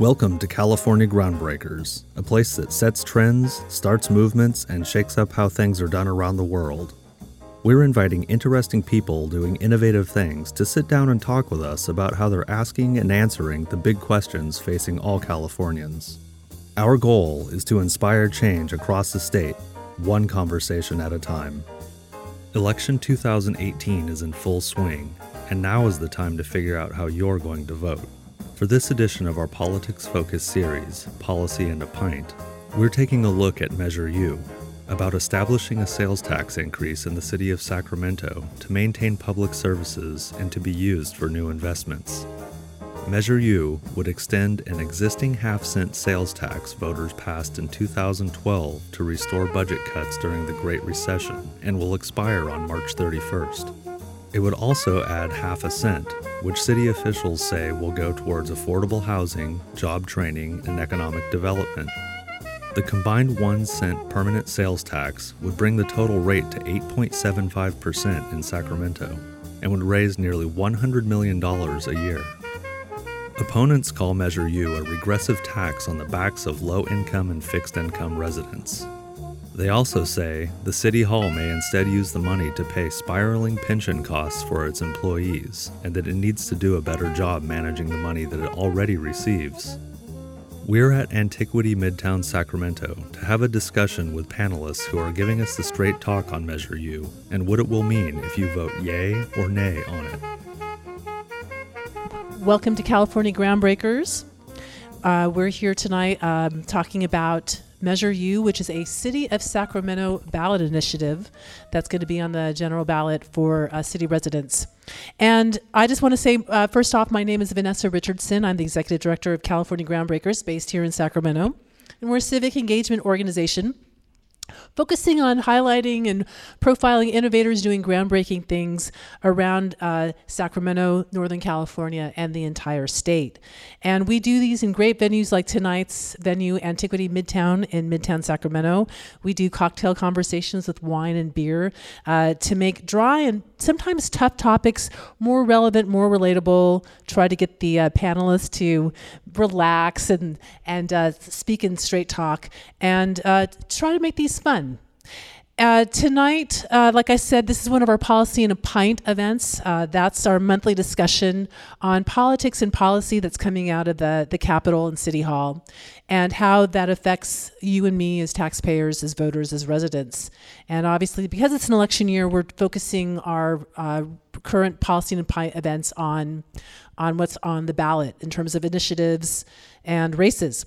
Welcome to California Groundbreakers, a place that sets trends, starts movements, and shakes up how things are done around the world. We're inviting interesting people doing innovative things to sit down and talk with us about how they're asking and answering the big questions facing all Californians. Our goal is to inspire change across the state, one conversation at a time. Election 2018 is in full swing, and now is the time to figure out how you're going to vote. For this edition of our politics focused series, Policy and a Pint, we're taking a look at Measure U, about establishing a sales tax increase in the city of Sacramento to maintain public services and to be used for new investments. Measure U would extend an existing half cent sales tax voters passed in 2012 to restore budget cuts during the Great Recession and will expire on March 31st. It would also add half a cent, which city officials say will go towards affordable housing, job training, and economic development. The combined 1 cent permanent sales tax would bring the total rate to 8.75% in Sacramento and would raise nearly $100 million a year. Opponents call Measure U a regressive tax on the backs of low income and fixed income residents. They also say the City Hall may instead use the money to pay spiraling pension costs for its employees, and that it needs to do a better job managing the money that it already receives. We're at Antiquity Midtown Sacramento to have a discussion with panelists who are giving us the straight talk on Measure U and what it will mean if you vote yay or nay on it. Welcome to California Groundbreakers. Uh, we're here tonight um, talking about Measure U, which is a City of Sacramento ballot initiative that's going to be on the general ballot for uh, city residents. And I just want to say, uh, first off, my name is Vanessa Richardson. I'm the Executive Director of California Groundbreakers, based here in Sacramento. And we're a civic engagement organization focusing on highlighting and profiling innovators doing groundbreaking things around uh, Sacramento, Northern California, and the entire state. And we do these in great venues like tonight's venue, Antiquity Midtown in Midtown Sacramento. We do cocktail conversations with wine and beer uh, to make dry and sometimes tough topics more relevant, more relatable. Try to get the uh, panelists to relax and and uh, speak in straight talk, and uh, try to make these fun. Uh, tonight, uh, like I said, this is one of our Policy in a Pint events. Uh, that's our monthly discussion on politics and policy that's coming out of the, the Capitol and City Hall and how that affects you and me as taxpayers, as voters, as residents. And obviously, because it's an election year, we're focusing our uh, current Policy in a Pint events on, on what's on the ballot in terms of initiatives and races.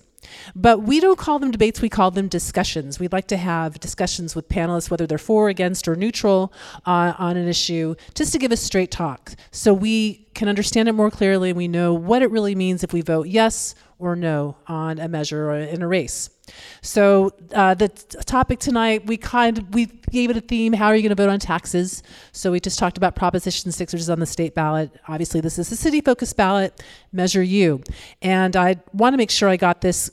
But we don't call them debates, we call them discussions. We'd like to have discussions with panelists, whether they're for, against, or neutral uh, on an issue, just to give a straight talk so we can understand it more clearly and we know what it really means if we vote yes or no on a measure or in a race. So uh, the t- topic tonight, we kind of we gave it a theme. How are you going to vote on taxes? So we just talked about Proposition Six, which is on the state ballot. Obviously, this is a city-focused ballot. Measure U, and I want to make sure I got this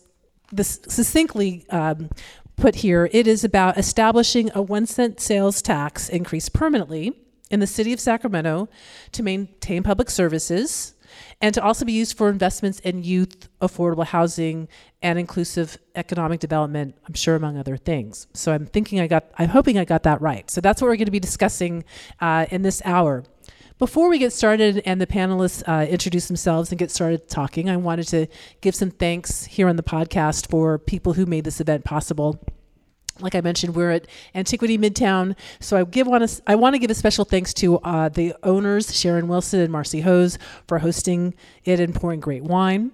this succinctly. Um, put here, it is about establishing a one cent sales tax increase permanently in the city of Sacramento to maintain public services, and to also be used for investments in youth, affordable housing, and inclusive economic development, I'm sure among other things. So I'm thinking I got, I'm hoping I got that right. So that's what we're going to be discussing uh, in this hour. Before we get started and the panelists uh, introduce themselves and get started talking, I wanted to give some thanks here on the podcast for people who made this event possible like I mentioned, we're at Antiquity Midtown, so I give want to I want to give a special thanks to uh, the owners Sharon Wilson and Marcy Hose for hosting it and pouring great wine.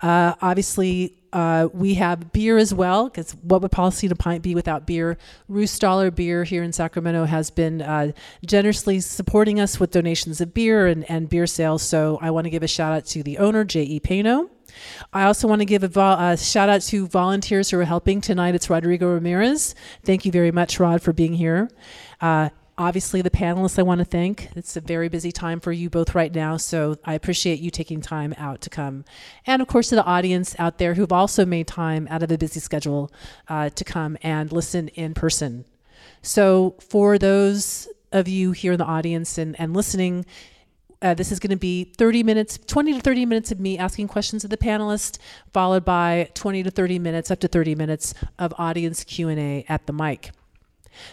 Uh, obviously, uh, we have beer as well, because what would Policy to Pint be without beer? Ruhstaller Beer here in Sacramento has been uh, generously supporting us with donations of beer and, and beer sales. So I want to give a shout out to the owner, J.E. Paino. I also want to give a, vo- a, shout out to volunteers who are helping tonight. It's Rodrigo Ramirez. Thank you very much, Rod, for being here. Uh, obviously, the panelists I want to thank. It's a very busy time for you both right now, so I appreciate you taking time out to come. And of course, to the audience out there who've also made time out of a busy schedule uh, to come and listen in person. So, for those of you here in the audience and, and listening, Uh, this is going to be 30 minutes, 20 to 30 minutes of me asking questions of the panelists, followed by 20 to 30 minutes, up to 30 minutes of audience Q&A at the mic.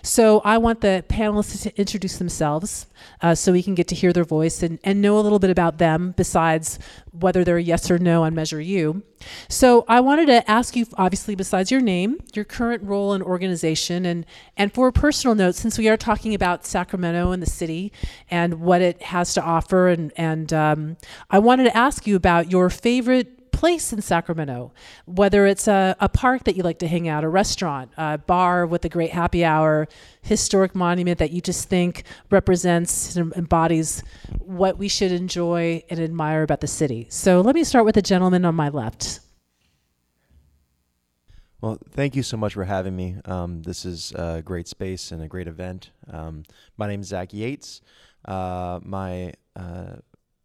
So I want the panelists to introduce themselves uh, so we can get to hear their voice and, and know a little bit about them besides whether they're yes or no on Measure U. So I wanted to ask you, obviously, besides your name, your current role and organization, and, and for a personal note, since we are talking about Sacramento and the city and what it has to offer, and, and um, I wanted to ask you about your favorite place in Sacramento, whether it's a, a park that you like to hang out, a restaurant, a bar with a great happy hour, historic monument that you just think represents and embodies what we should enjoy and admire about the city. So let me start with the gentleman on my left. Well, thank you so much for having me. Um, this is a great space and a great event. Um, my name is Zach Yates. Uh, my uh,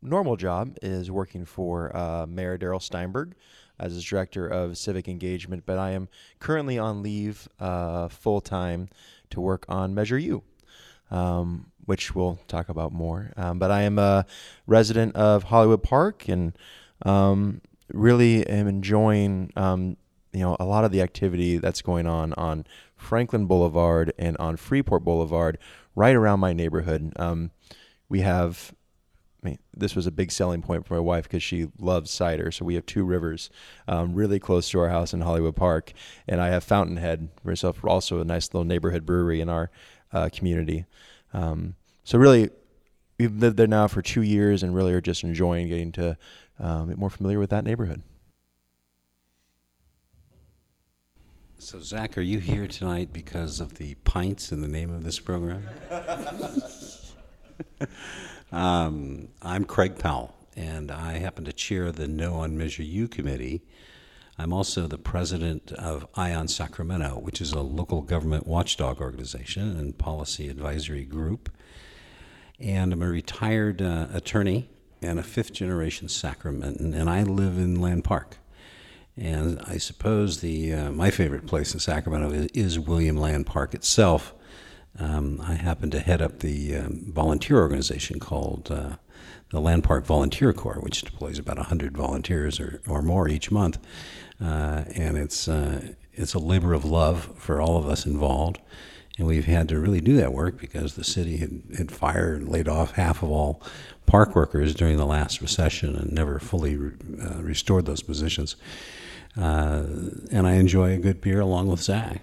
normal job is working for uh, Mayor Darrell Steinberg as his director of civic engagement, but I am currently on leave uh, full time to work on Measure U, um, which we'll talk about more. Um, but I am a resident of Hollywood Park and um, really am enjoying. Um, you know a lot of the activity that's going on on Franklin Boulevard and on Freeport Boulevard, right around my neighborhood. Um, we have I mean, this was a big selling point for my wife because she loves cider. So we have two rivers um, really close to our house in Hollywood Park, and I have Fountainhead, myself, also a nice little neighborhood brewery in our uh, community. Um, so really, we've lived there now for two years, and really are just enjoying getting to um, get more familiar with that neighborhood. So, Zach, are you here tonight because of the pints in the name of this program? Um, I'm Craig Powell, and I happen to chair the No on Measure U committee. I'm also the president of Eye on Sacramento, which is a local government watchdog organization and policy advisory group. And I'm a retired uh, attorney and a fifth generation Sacramentan, and I live in Land Park. And I suppose the uh, my favorite place in Sacramento is, is William Land Park itself um, I happen to head up the um, volunteer organization called uh, the Land Park Volunteer Corps, which deploys about 100 volunteers or, or more each month. Uh, and it's, uh, it's a labor of love for all of us involved. And we've had to really do that work because the city had, had fired and laid off half of all park workers during the last recession and never fully re- uh, restored those positions. Uh, and I enjoy a good beer along with Zach.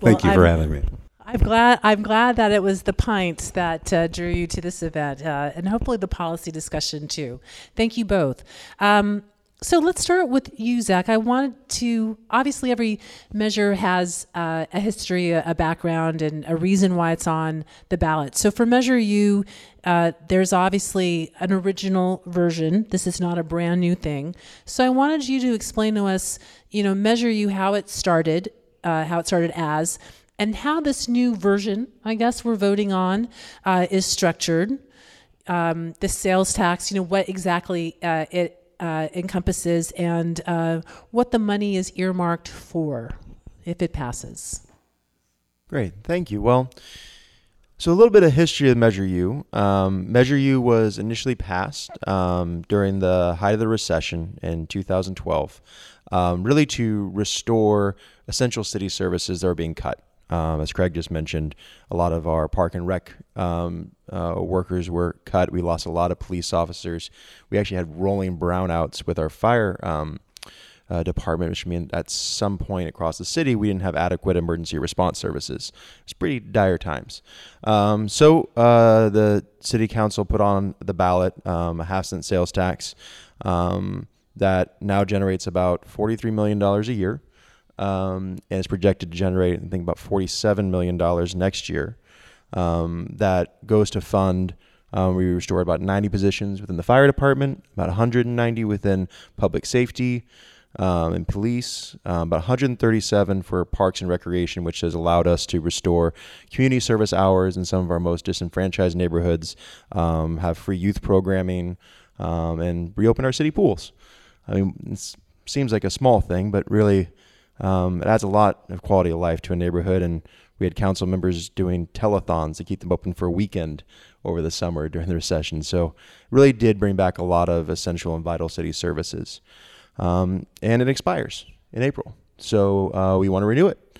Thank you for I'm, having me. I'm glad. I'm glad that it was the pints that uh, drew you to this event, uh, and hopefully the policy discussion too. Thank you both. Um, so let's start with you, Zach. I wanted to obviously every measure has uh, a history, a, a, background, and a reason why it's on the ballot. So for Measure U, uh, there's obviously an original version. This is not a brand new thing. So I wanted you to explain to us, you know, Measure U, how it started, uh, how it started as, and how this new version, I guess we're voting on, uh, is structured. Um, the sales tax, you know, what exactly uh, it uh, encompasses, and uh, what the money is earmarked for if it passes. Great, thank you. Well, so a little bit of history of Measure U. Um, Measure U was initially passed um, during the height of the recession in 2012, um, really to restore essential city services that are being cut. Um, as Craig just mentioned, a lot of our park and rec um, uh, workers were cut. We lost a lot of police officers. We actually had rolling brownouts with our fire um, uh, department, which means at some point across the city we didn't have adequate emergency response services. It's pretty dire times. Um, so uh, the city council put on the ballot um, a half cent sales tax um, that now generates about $43 million a year um, and it's projected to generate, I think, about $47 million next year. Um, that goes to fund. Um, we restored about 90 positions within the fire department, about 190 within public safety um, and police, um, about 137 for parks and recreation, which has allowed us to restore community service hours in some of our most disenfranchised neighborhoods, um, have free youth programming, and reopen our city pools. I mean, it seems like a small thing, but really Um, it adds a lot of quality of life to a neighborhood, and we had council members doing telethons to keep them open for a weekend over the summer during the recession. So, really did bring back a lot of essential and vital city services. Um, and it expires in April, so uh, we want to renew it.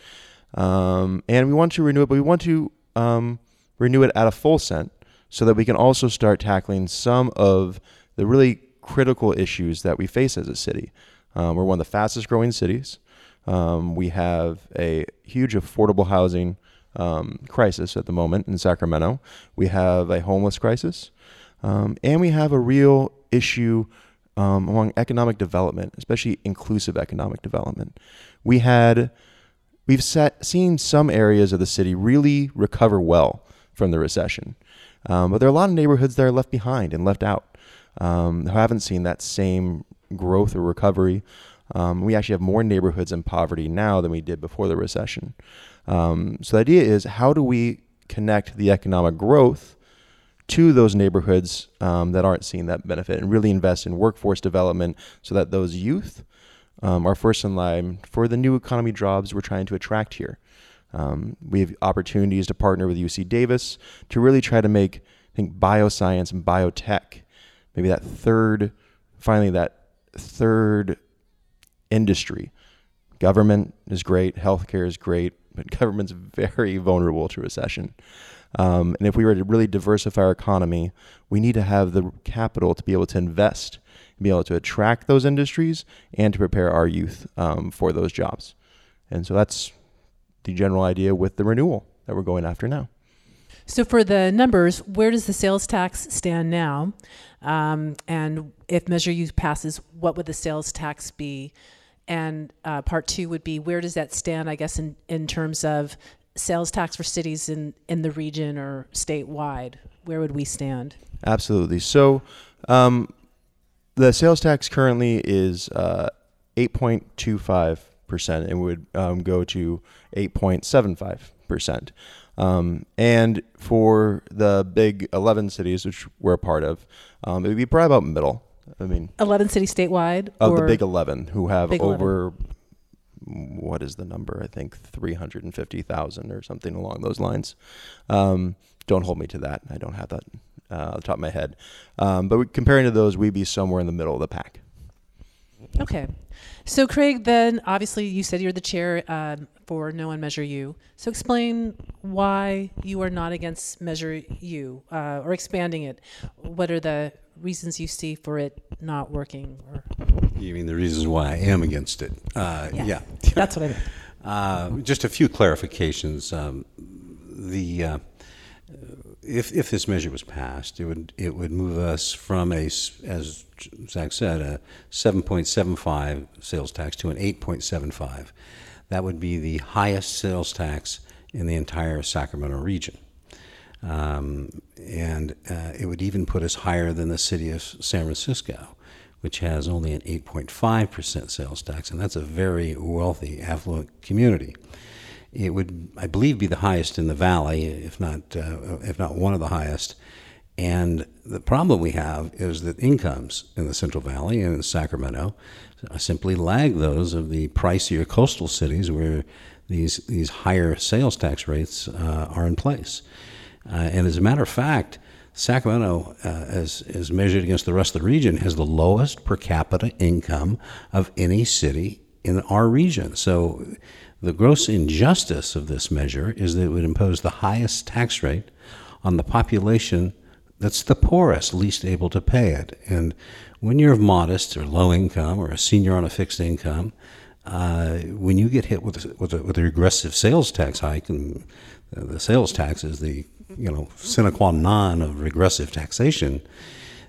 Um, and we want to renew it, but we want to um, renew it at a full cent so that we can also start tackling some of the really critical issues that we face as a city. Um, we're one of the fastest growing cities. Um, we have a huge affordable housing um, crisis at the moment in Sacramento. We have a homeless crisis. Um, and we have a real issue um, among economic development, especially inclusive economic development. We had, we've seen some areas of the city really recover well from the recession. Um, but there are a lot of neighborhoods that are left behind and left out um, who haven't seen that same growth or recovery. Um, we actually have more neighborhoods in poverty now than we did before the recession. Um, so the idea is how do we connect the economic growth to those neighborhoods um, that aren't seeing that benefit and really invest in workforce development so that those youth um, are first in line for the new economy jobs we're trying to attract here. Um, we have opportunities to partner with UC Davis to really try to make, I think, bioscience and biotech, maybe that third, finally, that third industry. Government is great, healthcare is great, but government's very vulnerable to recession. Um, and if we were to really diversify our economy, we need to have the capital to be able to invest, be able to attract those industries, and to prepare our youth um, for those jobs. And so that's the general idea with the renewal that we're going after now. So, for the numbers, where does the sales tax stand now? Um, and if Measure U passes, what would the sales tax be? And uh, part two would be where does that stand, I guess, in, in terms of sales tax for cities in, in the region or statewide? Where would we stand? Absolutely. So, um, the sales tax currently is uh, 8.25 percent and would um, go to 8.75 percent. Um, and for the big 11 cities, which we're a part of, um, it would be probably about middle. I mean, 11 cities statewide? Of or the big 11 who have Big over, what is the number? I think 350,000 or something along those lines. Um, don't hold me to that. I don't have that uh, the top of my head. Um, but comparing to those, we'd be somewhere in the middle of the pack. Okay. So, Craig, then obviously you said you're the chair um, for No on Measure U. So, explain why you are not against Measure U uh, or expanding it. What are the reasons you see for it not working? Or, You mean the reasons why I am against it? Uh, yeah. That's what I mean. Uh, just a few clarifications. Um, the uh, if if this measure was passed, it would it would move us from a as Zach said a 7.75 sales tax to an 8.75. That would be the highest sales tax in the entire Sacramento region. Um, and uh, it would even put us higher than the city of San Francisco, which has only an 8.5% sales tax, and that's a very wealthy, affluent community. It would, I believe, be the highest in the valley, if not, uh, if not one of the highest. And the problem we have is that incomes in the Central Valley and in Sacramento simply lag those of the pricier coastal cities where these these higher sales tax rates uh, are in place. Uh, and as a matter of fact, Sacramento, uh, as, as measured against the rest of the region, has the lowest per capita income of any city in our region. So the gross injustice of this measure is that it would impose the highest tax rate on the population that's the poorest, least able to pay it. And when you're of modest or low income or a senior on a fixed income, uh, when you get hit with a, with, a, with a regressive sales tax hike, and the sales tax is the you know sine qua non of regressive taxation,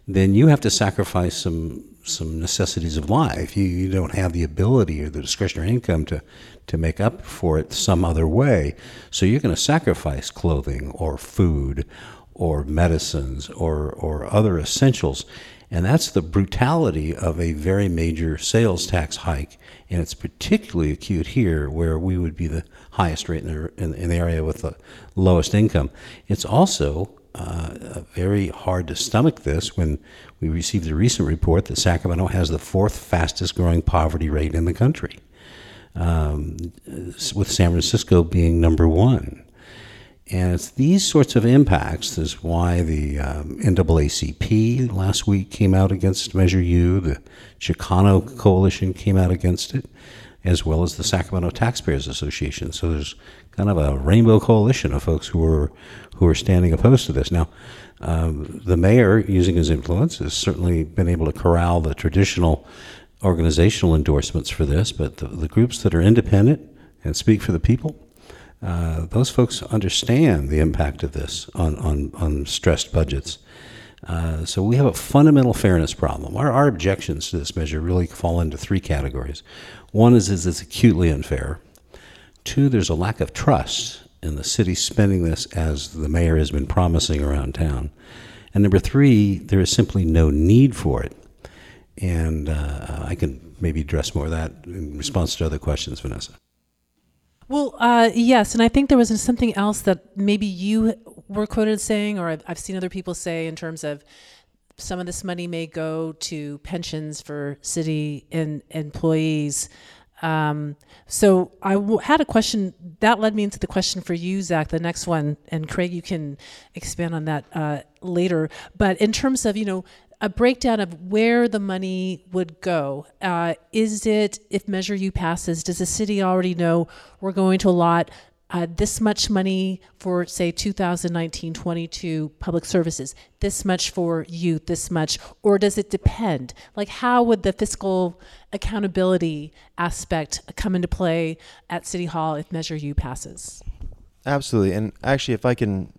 then you have to sacrifice some some necessities of life. You, you don't have the ability or the discretionary income to to make up for it some other way. So you're going to sacrifice clothing or food or medicines or, or other essentials. And that's the brutality of a very major sales tax hike. And it's particularly acute here where we would be the highest rate in the, in, in the area with the lowest income. It's also uh, very hard to stomach this when we received a recent report that Sacramento has the fourth fastest growing poverty rate in the country. Um, with San Francisco being number one. And it's these sorts of impacts is why the um, NAACP last week came out against Measure U, the Chicano Coalition came out against it, as well as the Sacramento Taxpayers Association. So there's kind of a rainbow coalition of folks who are who are standing opposed to this. Now, um, the mayor, using his influence, has certainly been able to corral the traditional organizational endorsements for this, but the, the groups that are independent and speak for the people uh, those folks understand the impact of this on, on, on stressed budgets. Uh, so we have a fundamental fairness problem. Our, our objections to this measure really fall into three categories. One is, is it's acutely unfair. Two, there's a lack of trust in the city spending this as the mayor has been promising around town. And number three, there is simply no need for it. And uh, I can maybe address more of that in response to other questions, Vanessa. Well, uh, yes, and I think there was something else that maybe you were quoted saying, or I've, seen other people say in terms of some of this money may go to pensions for city employees. Um, so I w- had a question that led me into the question for you, Zach. The next one, and Craig, you can expand on that uh, later. But in terms of you know a breakdown of where the money would go. Uh, is it, if Measure U passes, does the city already know we're going to allot uh, this much money for, say, 2019 22 public services, this much for youth, this much, or does it depend? Like, how would the fiscal accountability aspect come into play at City Hall if Measure U passes? Absolutely. And actually, if I can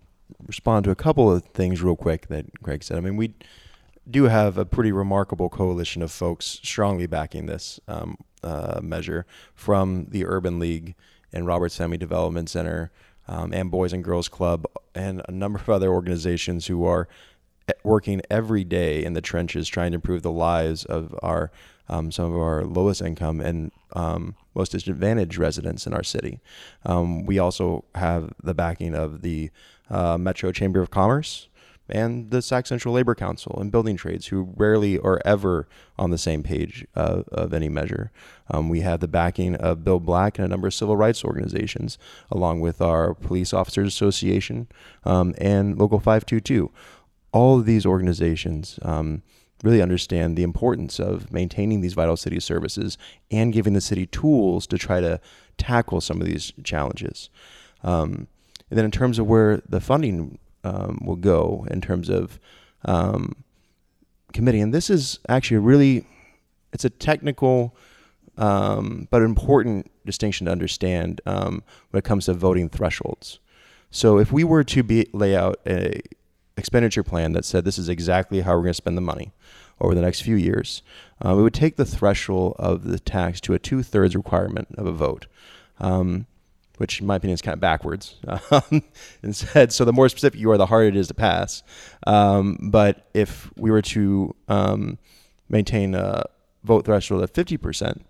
respond to a couple of things real quick that Craig said, I mean, we do have a pretty remarkable coalition of folks strongly backing this um, uh, measure from the Urban League and Roberts Family Development Center um, and Boys and Girls Club and a number of other organizations who are eh, working every day in the trenches trying to improve the lives of our um, some of our lowest income and um, most disadvantaged residents in our city. Um, we also have the backing of the uh, Metro Chamber of Commerce, and the Sac Central Labor Council and building trades, who rarely or ever on the same page uh, of any measure. Um, we have the backing of Bill Black and a number of civil rights organizations, along with our Police Officers Association um, and Local 522. All of these organizations um, really understand the importance of maintaining these vital city services and giving the city tools to try to tackle some of these challenges. Um, and then, in terms of where the funding um, will go in terms of um, committee. And this is actually a really, it's a technical um, but important distinction to understand um, when it comes to voting thresholds. So if we were to be lay out a expenditure plan that said this is exactly how we're going to spend the money over the next few years, uh, we would take the threshold of the tax to a two thirds requirement of a vote. Um, which in my opinion is kind of backwards. Um, instead, so the more specific you are, the harder it is to pass. Um, but if we were to um, maintain a vote threshold of 50%,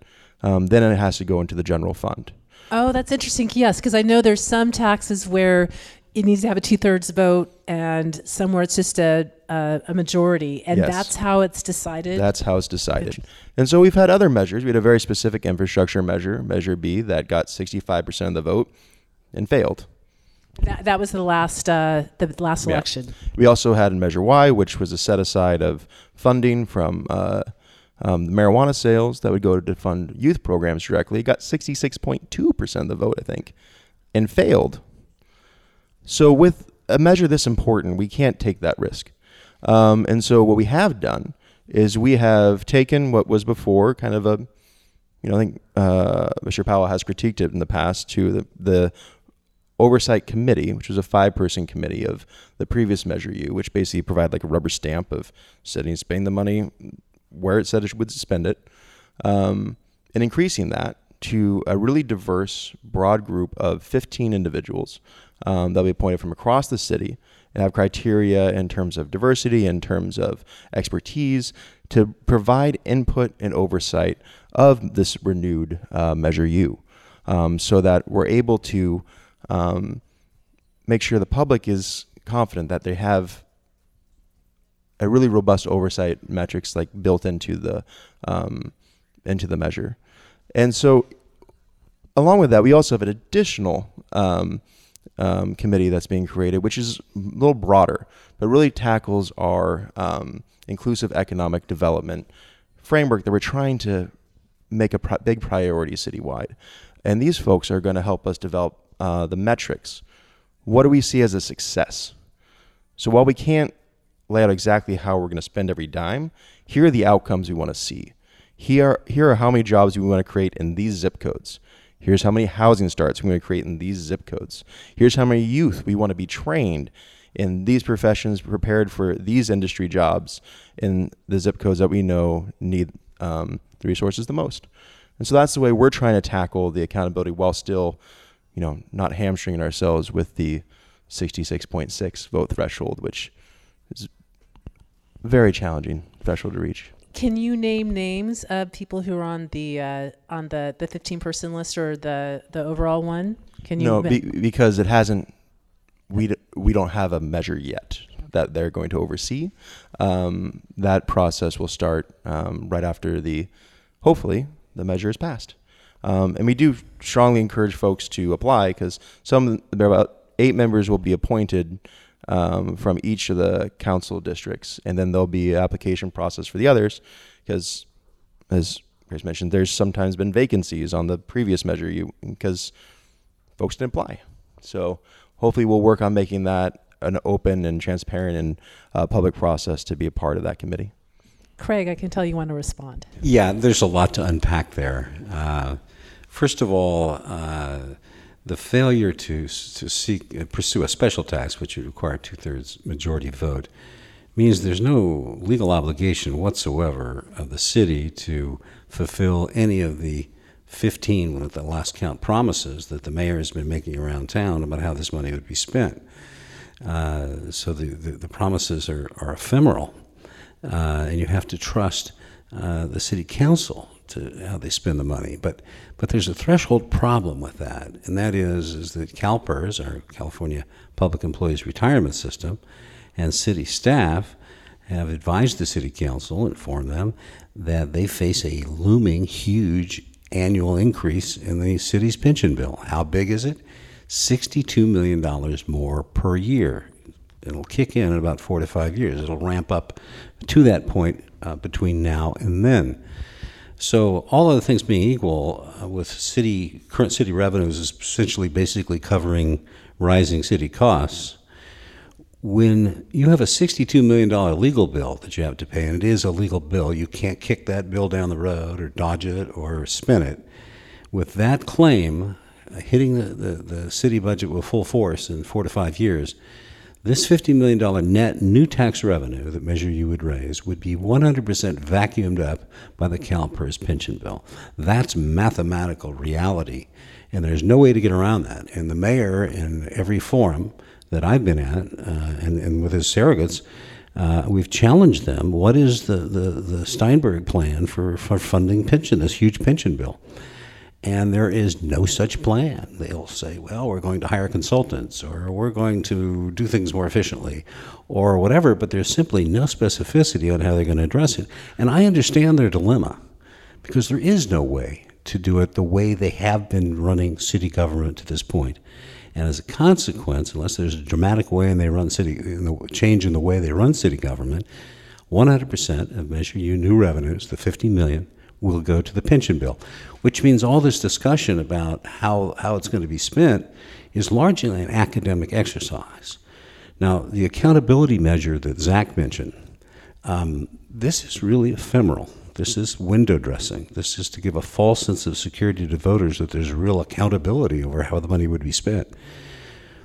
um, then it has to go into the general fund. Oh, that's interesting. Yes, because I know there's some taxes where it needs to have a two thirds vote, and somewhere it's just a a, a majority, and yes. that's how it's decided. That's how it's decided. And so we've had other measures. We had a very specific infrastructure measure, Measure B, that got 65% of the vote and failed. That, that was the last uh, the last yeah. election. We also had Measure Y, which was a set aside of funding from uh, um, marijuana sales that would go to fund youth programs directly. It got 66.2% of the vote, I think, and failed. So with a measure this important, we can't take that risk. Um, and so what we have done is we have taken what was before kind of a, you know, I think uh, Mr. Powell has critiqued it in the past to the, the oversight committee, which was a five-person committee of the previous Measure U, which basically provided like a rubber stamp of setting and spending the money where it said it would spend it, um, and increasing that to a really diverse, broad group of 15 individuals um, that'll be appointed from across the city and have criteria in terms of diversity, in terms of expertise, to provide input and oversight of this renewed uh, Measure U, um, so that we're able to um, make sure the public is confident that they have a really robust oversight metrics like built into the um, into the measure. And so along with that, we also have an additional um, committee that's being created, which is a little broader, but really tackles our um, inclusive economic development framework that we're trying to make a big priority citywide. And these folks are going to help us develop uh, the metrics. What do we see as a success? So while we can't lay out exactly how we're going to spend every dime, here are the outcomes we want to see. Here, here are how many jobs we want to create in these zip codes. Here's how many housing starts we're going to create in these zip codes. Here's how many youth we want to be trained in these professions, prepared for these industry jobs in the zip codes that we know need um, the resources the most. And so that's the way we're trying to tackle the accountability while still, you know, not hamstringing ourselves with the 66.6 vote threshold, which is very challenging threshold to reach. Can you name names of people who are on the uh, on the the 15 person list or the the overall one? Can you? no, be, because it hasn't. We d- we don't have a measure yet that they're going to oversee. Um, that process will start um, right after the, hopefully, the measure is passed. Um, and we do strongly encourage folks to apply because some there are about eight members will be appointed um, from each of the council districts, and then there'll be an application process for the others because, as Grace mentioned, there's sometimes been vacancies on the previous Measure U because folks didn't apply. So hopefully we'll work on making that an open and transparent and uh, public process to be a part of that committee. Craig, I can tell you want to respond. Yeah, there's a lot to unpack there. Uh, first of all, uh, the failure to to seek uh, pursue a special tax, which would require two thirds majority vote, means there's no legal obligation whatsoever of the city to fulfill any of the 15, with the last count, promises that the mayor has been making around town about how this money would be spent. Uh, so the, the, the promises are, are ephemeral, uh, and you have to trust uh, the city council to how they spend the money. But but there's a threshold problem with that, and that is is that CalPERS, our California Public Employees Retirement System, and city staff have advised the city council, informed them that they face a looming huge annual increase in the city's pension bill. How big is it? $62 million more per year. It'll kick in in about four to five years. It'll ramp up to that point uh, between now and then. So, all other things being equal, uh, with city current city revenues is essentially basically covering rising city costs. When you have a $62 million legal bill that you have to pay, and it is a legal bill, you can't kick that bill down the road or dodge it or spin it. With that claim hitting the, the, the city budget with full force in four to five years, this $50 million net new tax revenue that Measure U would raise would be 100% vacuumed up by the CalPERS pension bill. That's mathematical reality, and there's no way to get around that. And the mayor, in every forum that I've been at, uh, and, and with his surrogates, uh, we've challenged them. What is the, the, the Steinberg plan for, for funding pension, this huge pension bill? And there is no such plan. They'll say, well, we're going to hire consultants, or we're going to do things more efficiently, or whatever, but there's simply no specificity on how they're going to address it. And I understand their dilemma, because there is no way to do it the way they have been running city government to this point. And as a consequence, unless there's a dramatic way and they run city, in the, change in the way they run city government, 100% of Measure U new revenues, the 50 million, will go to the pension bill, which means all this discussion about how, how it's going to be spent is largely an academic exercise. Now, the accountability measure that Zach mentioned, um, this is really ephemeral. This is window dressing. This is to give a false sense of security to voters that there's real accountability over how the money would be spent.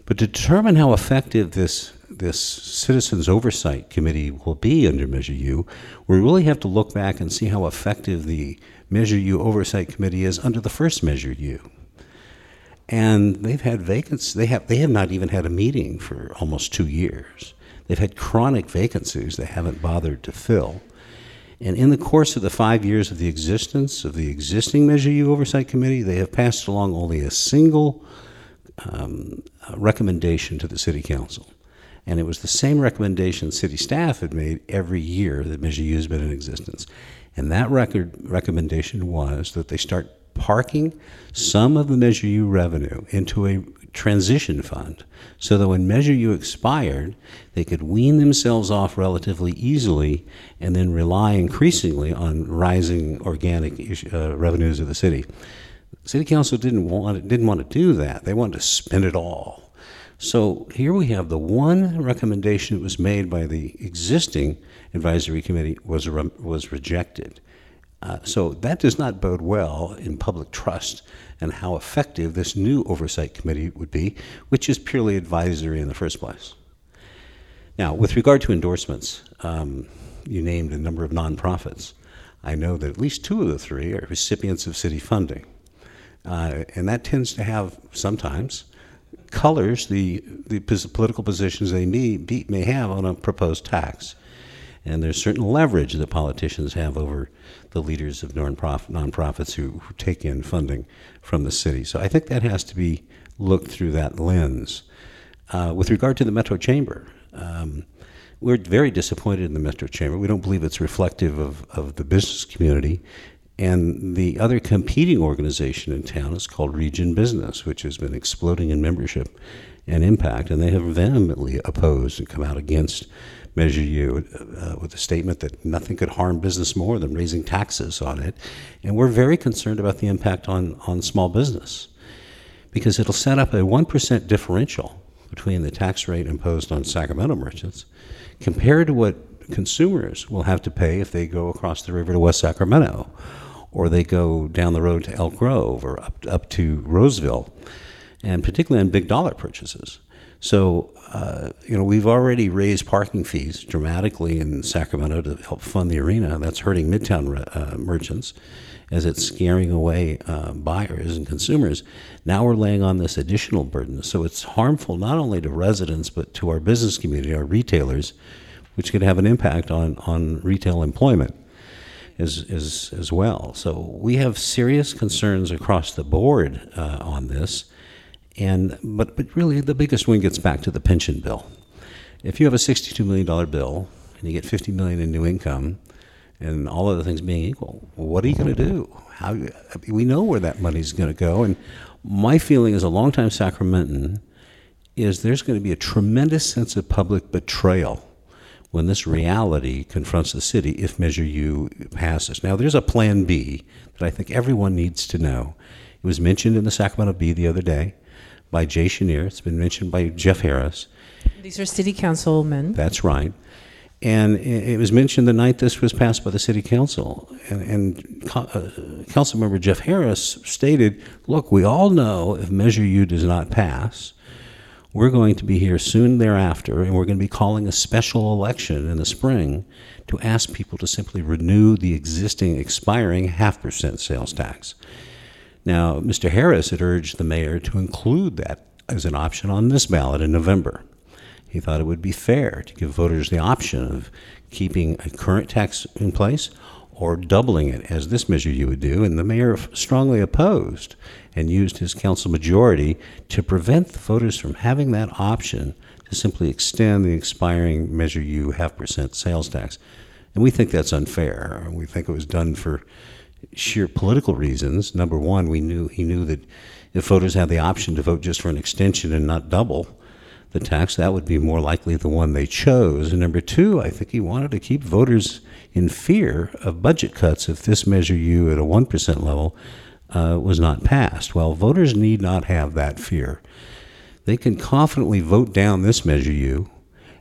But to determine how effective this this citizens oversight committee will be under Measure U, we really have to look back and see how effective the Measure U oversight committee is under the first Measure U. And they've had vacancies. They have they have not even had a meeting for almost two years. They've had chronic vacancies they haven't bothered to fill. And in the course of the five years of the existence of the existing Measure U Oversight Committee, they have passed along only a single um, recommendation to the City Council. And it was the same recommendation city staff had made every year that Measure U has been in existence. And that record recommendation was that they start parking some of the Measure U revenue into a transition fund so that when Measure U expired, they could wean themselves off relatively easily and then rely increasingly on rising organic uh, revenues of the city. City Council didn't want didn't want to do that. They wanted to spend it all. So here we have the one recommendation that was made by the existing advisory committee was re- was rejected. Uh, so that does not bode well in public trust and how effective this new oversight committee would be, which is purely advisory in the first place. Now, with regard to endorsements, um, you named a number of nonprofits. I know that at least two of the three are recipients of city funding. Uh, and that tends to have sometimes colors the, the political positions they may, be, may have on a proposed tax. And there's certain leverage that politicians have over the leaders of nonprofit, nonprofits who, who take in funding from the city. So I think that has to be looked through that lens. Uh, with regard to the Metro Chamber, um, we're very disappointed in the Metro Chamber. We don't believe it's reflective of, of the business community. And the other competing organization in town is called Region Business, which has been exploding in membership and impact. And they have vehemently opposed and come out against Measure U uh, with a statement that nothing could harm business more than raising taxes on it. And we're very concerned about the impact on, on small business because it'll set up a 1% differential between the tax rate imposed on Sacramento merchants compared to what consumers will have to pay if they go across the river to West Sacramento or they go down the road to Elk Grove or up, up to Roseville, and particularly on big dollar purchases. So, uh, you know, we've already raised parking fees dramatically in Sacramento to help fund the arena. That's hurting Midtown uh, merchants as it's scaring away uh, buyers and consumers. Now we're laying on this additional burden. So it's harmful not only to residents, but to our business community, our retailers, which could have an impact on, on retail employment as, as, as well. So we have serious concerns across the board uh, on this. And, but, but really, the biggest one gets back to the pension bill. If you have a $62 million bill and you get 50 million in new income, and all other things being equal, what are you going to do? How we know where that money's going to go, and my feeling as a longtime Sacramentan is there's going to be a tremendous sense of public betrayal when this reality confronts the city if Measure U passes. Now, there's a plan B that I think everyone needs to know. It was mentioned in the Sacramento Bee the other day by Jay Schenirer. It's been mentioned by Jeff Harris. These are city councilmen. That's right. And it was mentioned the night this was passed by the city council. And, and uh, council member Jeff Harris stated, look, we all know if Measure U does not pass, we're going to be here soon thereafter, and we're going to be calling a special election in the spring to ask people to simply renew the existing expiring half percent sales tax. Now, Mr. Harris had urged the mayor to include that as an option on this ballot in November. He thought it would be fair to give voters the option of keeping a current tax in place or doubling it, as this Measure U would do, and the mayor strongly opposed and used his council majority to prevent the voters from having that option to simply extend the expiring Measure U half percent sales tax. And we think that's unfair. We think it was done for sheer political reasons. Number one, we knew he knew that if voters had the option to vote just for an extension and not double the tax, that would be more likely the one they chose. And number two, I think he wanted to keep voters in fear of budget cuts if this Measure U at a 1% level uh, was not passed. Well, voters need not have that fear. They can confidently vote down this Measure U,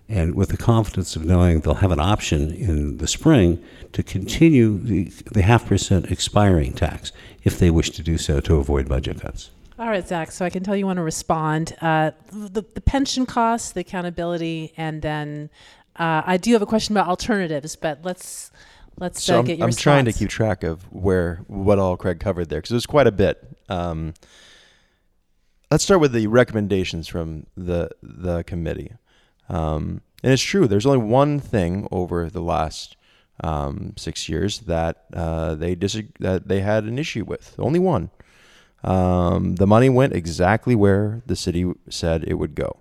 and with the confidence of knowing they'll have an option in the spring to continue the, the half percent expiring tax if they wish to do so to avoid budget cuts. All right, Zach. So I can tell you want to respond. Uh, the, the pension costs, the accountability, and then uh, I do have a question about alternatives, but let's let's so uh, get your I'm response. trying to keep track of where what all Craig covered there because it was quite a bit. Um, let's start with the recommendations from the the committee. Um, and it's true. There's only one thing over the last um, six years that uh, they disag- that they had an issue with. Only one. Um, the money went exactly where the city said it would go,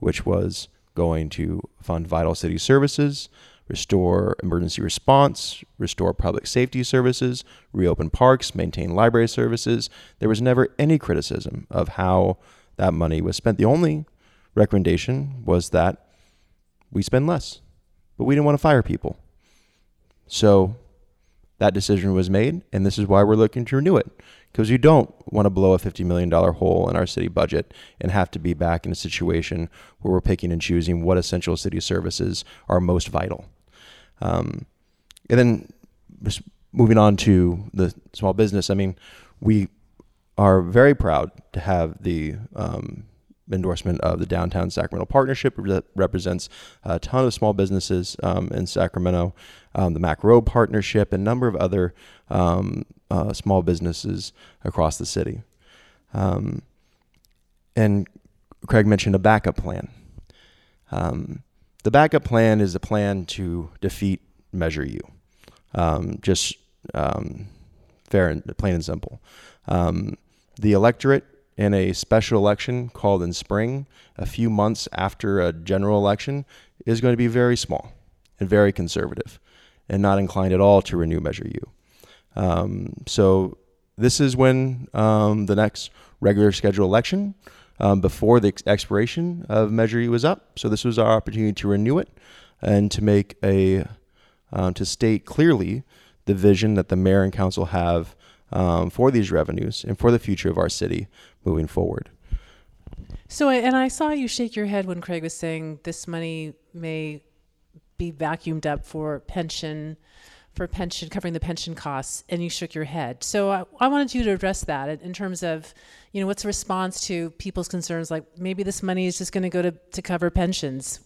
which was going to fund vital city services, restore emergency response, restore public safety services, reopen parks, maintain library services. There was never any criticism of how that money was spent. The only recommendation was that we spend less, but we didn't want to fire people. So that decision was made, and this is why we're looking to renew it. Because you don't want to blow a $50 million hole in our city budget and have to be back in a situation where we're picking and choosing what essential city services are most vital. Um, and then moving on to the small business, I mean, we are very proud to have the um, endorsement of the Downtown Sacramento Partnership that represents a ton of small businesses um, in Sacramento, um, the Mack Road Partnership, and a number of other um, uh, small businesses across the city. Um, and Craig mentioned a backup plan. Um, the backup plan is a plan to defeat Measure U. Um, just fair and plain and simple. the electorate in a special election called in spring, a few months after a general election, is going to be very small and very conservative and not inclined at all to renew Measure U. Um, so this is when um, the next regular scheduled election um, before the expiration of Measure U was up. So this was our opportunity to renew it and to make a uh, to state clearly the vision that the mayor and council have um, for these revenues and for the future of our city moving forward. So, and I saw you shake your head when Craig was saying this money may be vacuumed up for pension, for pension, covering the pension costs, and you shook your head. So, I, I wanted you to address that in terms of, you know, what's the response to people's concerns like maybe this money is just going to go to to cover pensions?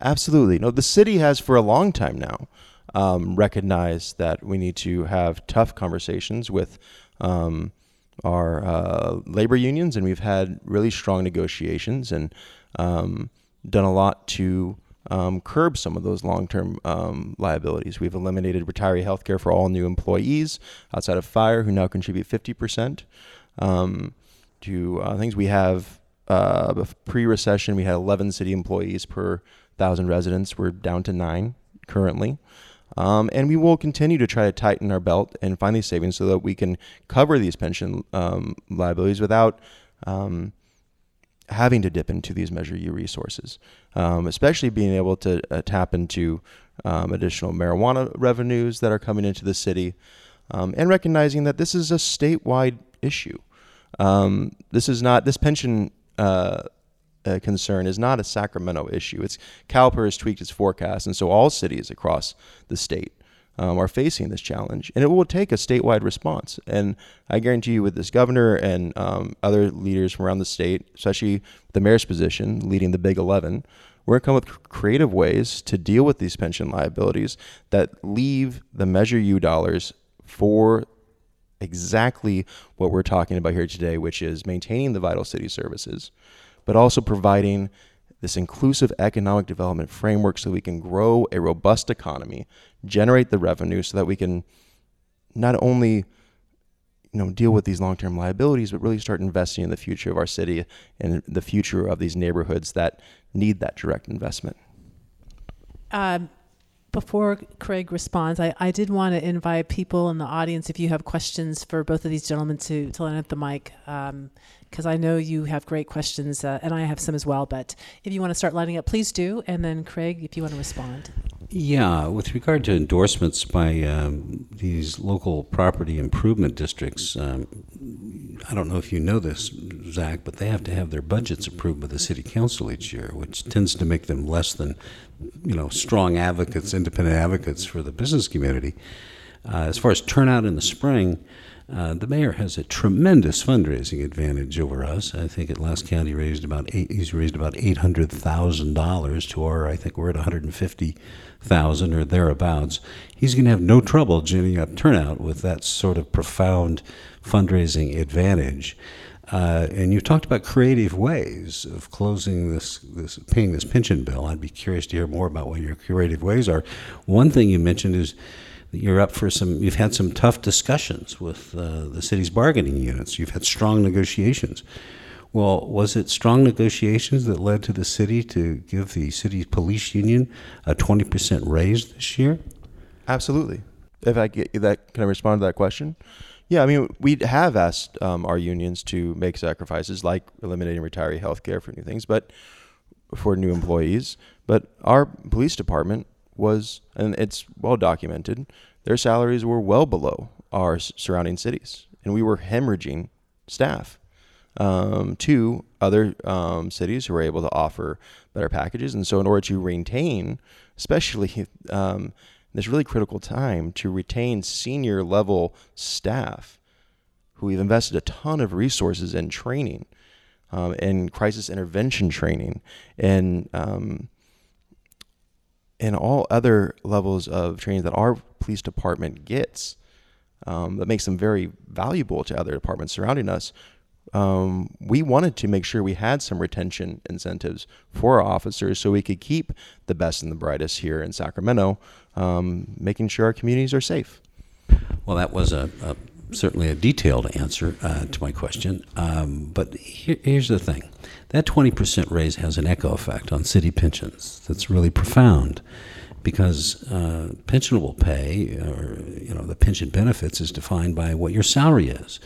Absolutely. No, the city has for a long time now um, recognize that we need to have tough conversations with um, our uh, labor unions, and we've had really strong negotiations and um, done a lot to um, curb some of those long-term um, liabilities. We've eliminated retiree health care for all new employees outside of fire, who now contribute 50%. Um, to uh, things we have uh, pre-recession, we had 11 city employees per thousand residents. We're down to nine currently. Um, and we will continue to try to tighten our belt and find these savings so that we can cover these pension um, liabilities without um, having to dip into these Measure U resources, um, especially being able to uh, tap into um, additional marijuana revenues that are coming into the city um, and recognizing that this is a statewide issue. this is not, this pension. Uh, uh, concern is not a Sacramento issue. It's CalPERS has tweaked its forecast, and so all cities across the state um, are facing this challenge, and it will take a statewide response. And I guarantee you, with this governor and um, other leaders from around the state, especially the mayor's position leading the Big Eleven, we're going to come up with creative ways to deal with these pension liabilities that leave the Measure U dollars for exactly what we're talking about here today, which is maintaining the vital city services but also providing this inclusive economic development framework so we can grow a robust economy, generate the revenue so that we can not only you know deal with these long-term liabilities but really start investing in the future of our city and the future of these neighborhoods that need that direct investment. Um, before Craig responds, I, I did want to invite people in the audience if you have questions for both of these gentlemen to, to line up the mic. Um, because I know you have great questions, uh, and I have some as well. But if you want to start lining up, please do. And then, Craig, if you want to respond. Yeah, with regard to endorsements by um, these local property improvement districts, um, I don't know if you know this, Zach, but they have to have their budgets approved by the city council each year, which tends to make them less than, you know, strong advocates, independent advocates for the business community. Uh, as far as turnout in the spring, uh, the mayor has a tremendous fundraising advantage over us. I think at last count he raised about eight. He's raised about eight hundred thousand dollars to our. I think we're at one hundred and fifty thousand or thereabouts. He's going to have no trouble ginning up turnout with that sort of profound fundraising advantage. Uh, and you've talked about creative ways of closing this, this, paying this pension bill. I'd be curious to hear more about what your creative ways are. One thing you mentioned is you're up for some, you've had some tough discussions with uh, the city's bargaining units. You've had strong negotiations. Well, was it strong negotiations that led to the city to give the city's police union a 20% raise this year? Absolutely. If I get that, can I respond to that question? Yeah, I mean, we have asked um, our unions to make sacrifices like eliminating retiree health care for new things, but for new employees. But our police department was, and it's well documented, their salaries were well below our surrounding cities, and we were hemorrhaging staff um, to other um, cities who were able to offer better packages. And so, in order to retain, especially um, this really critical time, to retain senior level staff who we've invested a ton of resources in training, um, and crisis intervention training, and um, and all other levels of training that our police department gets um, that makes them very valuable to other departments surrounding us. Um, we wanted to make sure we had some retention incentives for our officers so we could keep the best and the brightest here in Sacramento, um, making sure our communities are safe. Well, that was a, a certainly a detailed answer uh, to my question. Um, but here, here's the thing that 20% raise has an echo effect on city pensions that's really profound because uh, pensionable pay or you know the pension benefits is defined by what your salary is.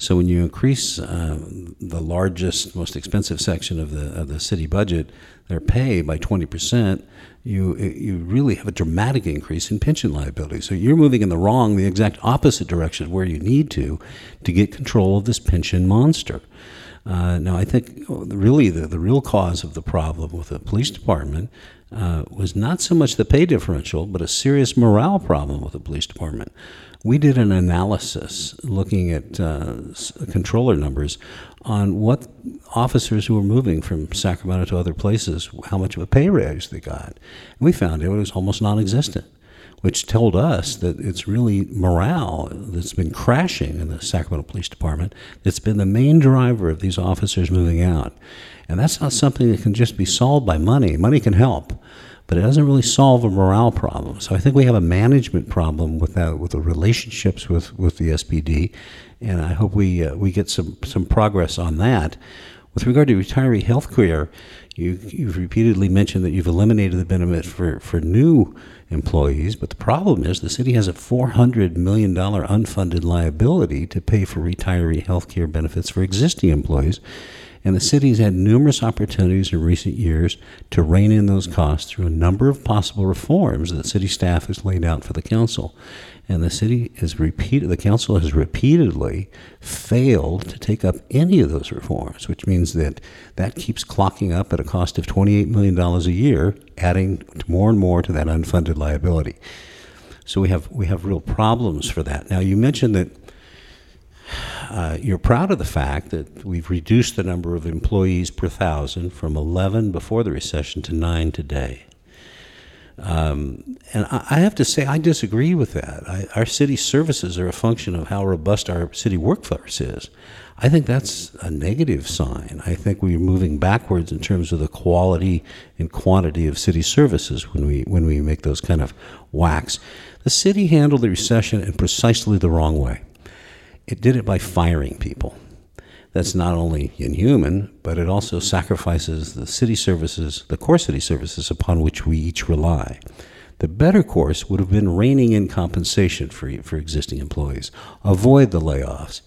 So when you increase uh, the largest, most expensive section of the of the city budget, their pay by 20 percent, you you really have a dramatic increase in pension liability. So you're moving in the wrong, the exact opposite direction of where you need to, to get control of this pension monster. Uh, now, I think really the, the real cause of the problem with the police department uh, was not so much the pay differential, but a serious morale problem with the police department. We did an analysis looking at uh, controller numbers on what officers who were moving from Sacramento to other places, how much of a pay raise they got. And we found it was almost non existent which told us that it's really morale that's been crashing in the Sacramento Police Department that's been the main driver of these officers moving out. And that's not something that can just be solved by money. Money can help, but it doesn't really solve a morale problem. So I think we have a management problem with that, with the relationships with, with the SPD, and I hope we uh, we get some some progress on that. With regard to retiree health care, you, you've repeatedly mentioned that you've eliminated the benefit for, for new employees, but the problem is the city has a $400 million unfunded liability to pay for retiree health care benefits for existing employees. And the city has had numerous opportunities in recent years to rein in those costs through a number of possible reforms that city staff has laid out for the council. And the city has repeated, the council has repeatedly failed to take up any of those reforms, which means that that keeps clocking up at a cost of $28 million a year, adding more and more to that unfunded liability. So we have we have real problems for that. Now you mentioned that uh, you're proud of the fact that we've reduced the number of employees per thousand from 11 before the recession to nine today. Um, and I, have to say, I disagree with that. I, our city services are a function of how robust our city workforce is. I think that's a negative sign. I think we're moving backwards in terms of the quality and quantity of city services when we when we make those kind of whacks. The city handled the recession in precisely the wrong way. It did it by firing people. That's not only inhuman, but it also sacrifices the city services, the core city services upon which we each rely. The better course would have been reining in compensation for, for existing employees, avoid the layoffs.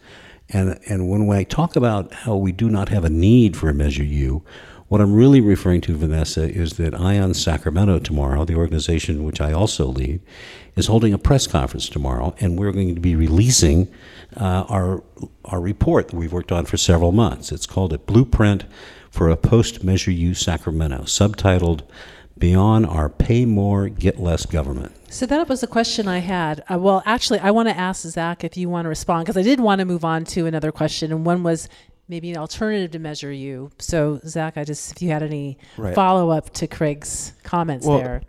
And, and when I talk about how we do not have a need for a Measure U, what I'm really referring to, Vanessa, is that Eye on Sacramento tomorrow, the organization which I also lead, is holding a press conference tomorrow, and we're going to be releasing uh, our our report that we've worked on for several months. It's called a Blueprint for a Post Measure U Sacramento, subtitled "Beyond Our Pay More, Get Less Government." So that was a question I had. Uh, well, actually, I want to ask Zach if you want to respond because I did want to move on to another question, and one was maybe an alternative to Measure U. So, Zach, I just if you had any right. follow up to Craig's comments well, there.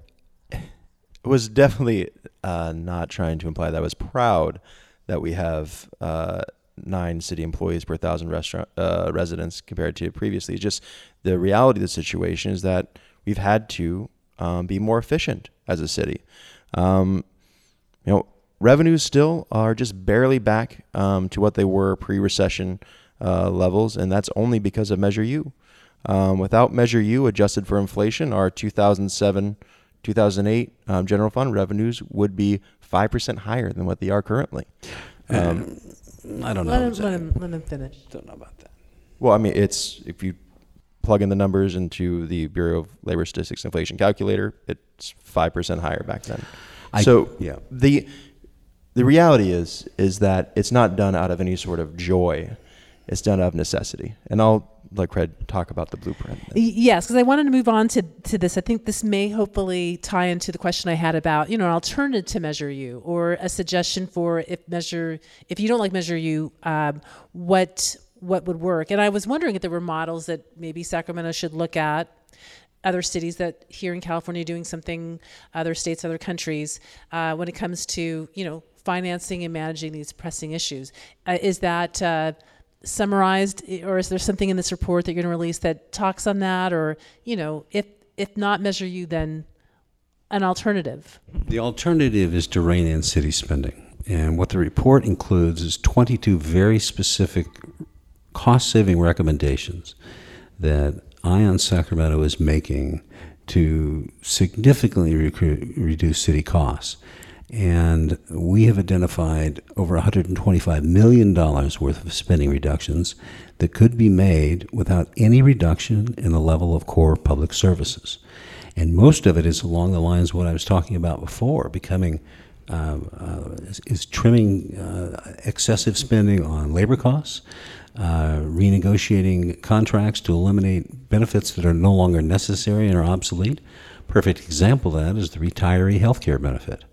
Was definitely uh, not trying to imply that I was proud that we have uh, nine city employees per thousand restaurant uh, residents compared to previously. Just the reality of the situation is that we've had to um, be more efficient as a city. Um, you know, revenues still are just barely back um, to what they were pre-recession uh, levels, and that's only because of Measure U. Um, without Measure U, adjusted for inflation, our 2007 2008 um, general fund revenues would be 5% higher than what they are currently. Um, I don't know. Let him, let him, let him finish. Don't know about that. well, I mean, it's if you plug in the numbers into the Bureau of Labor Statistics inflation calculator, it's 5% higher back then. I- so yeah. the the reality is is that it's not done out of any sort of joy. It's done out of necessity. And I'll let Craig talk about the blueprint. Yes, because I wanted to move on to, to this. I think this may hopefully tie into the question I had about, you know, an alternative to Measure U or a suggestion for if Measure, if you don't like Measure U, um, what what would work. And I was wondering if there were models that maybe Sacramento should look at, other cities that here in California doing something, other states, other countries, uh, when it comes to, you know, financing and managing these pressing issues. Uh, is that uh, summarized, or is there something in this report that you're going to release that talks on that, or you know, if if not Measure U, then an alternative? The alternative is to rein in city spending. And what the report includes is 22 very specific cost saving recommendations that Eye on Sacramento is making to significantly reduce city costs. And we have identified over $125 million worth of spending reductions that could be made without any reduction in the level of core public services. And most of it is along the lines of what I was talking about before, becoming uh, uh, is, is trimming uh, excessive spending on labor costs, uh, renegotiating contracts to eliminate benefits that are no longer necessary and are obsolete. Perfect example of that is the retiree health care benefit.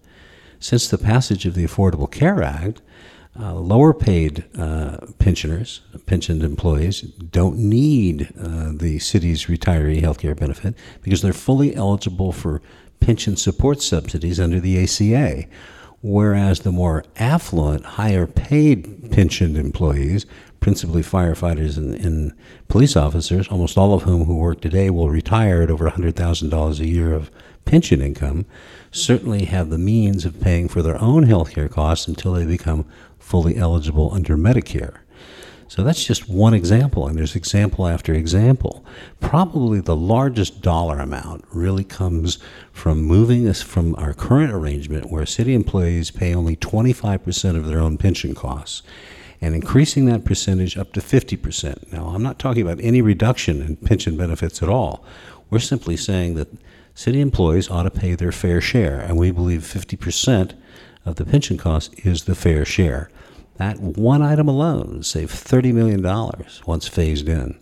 Since the passage of the Affordable Care Act, uh, lower paid uh, pensioners, pensioned employees, don't need uh, the city's retiree health care benefit because they're fully eligible for pension support subsidies under the ACA. Whereas the more affluent, higher paid pensioned employees, principally firefighters and, and police officers, almost all of whom who work today will retire at over $100,000 a year of pension income, certainly have the means of paying for their own health care costs until they become fully eligible under Medicare. So that's just one example, and there's example after example. Probably the largest dollar amount really comes from moving us from our current arrangement where city employees pay only 25% of their own pension costs and increasing that percentage up to 50%. Now, I'm not talking about any reduction in pension benefits at all. We're simply saying that city employees ought to pay their fair share, and we believe 50% of the pension cost is the fair share. That one item alone would save $30 million once phased in.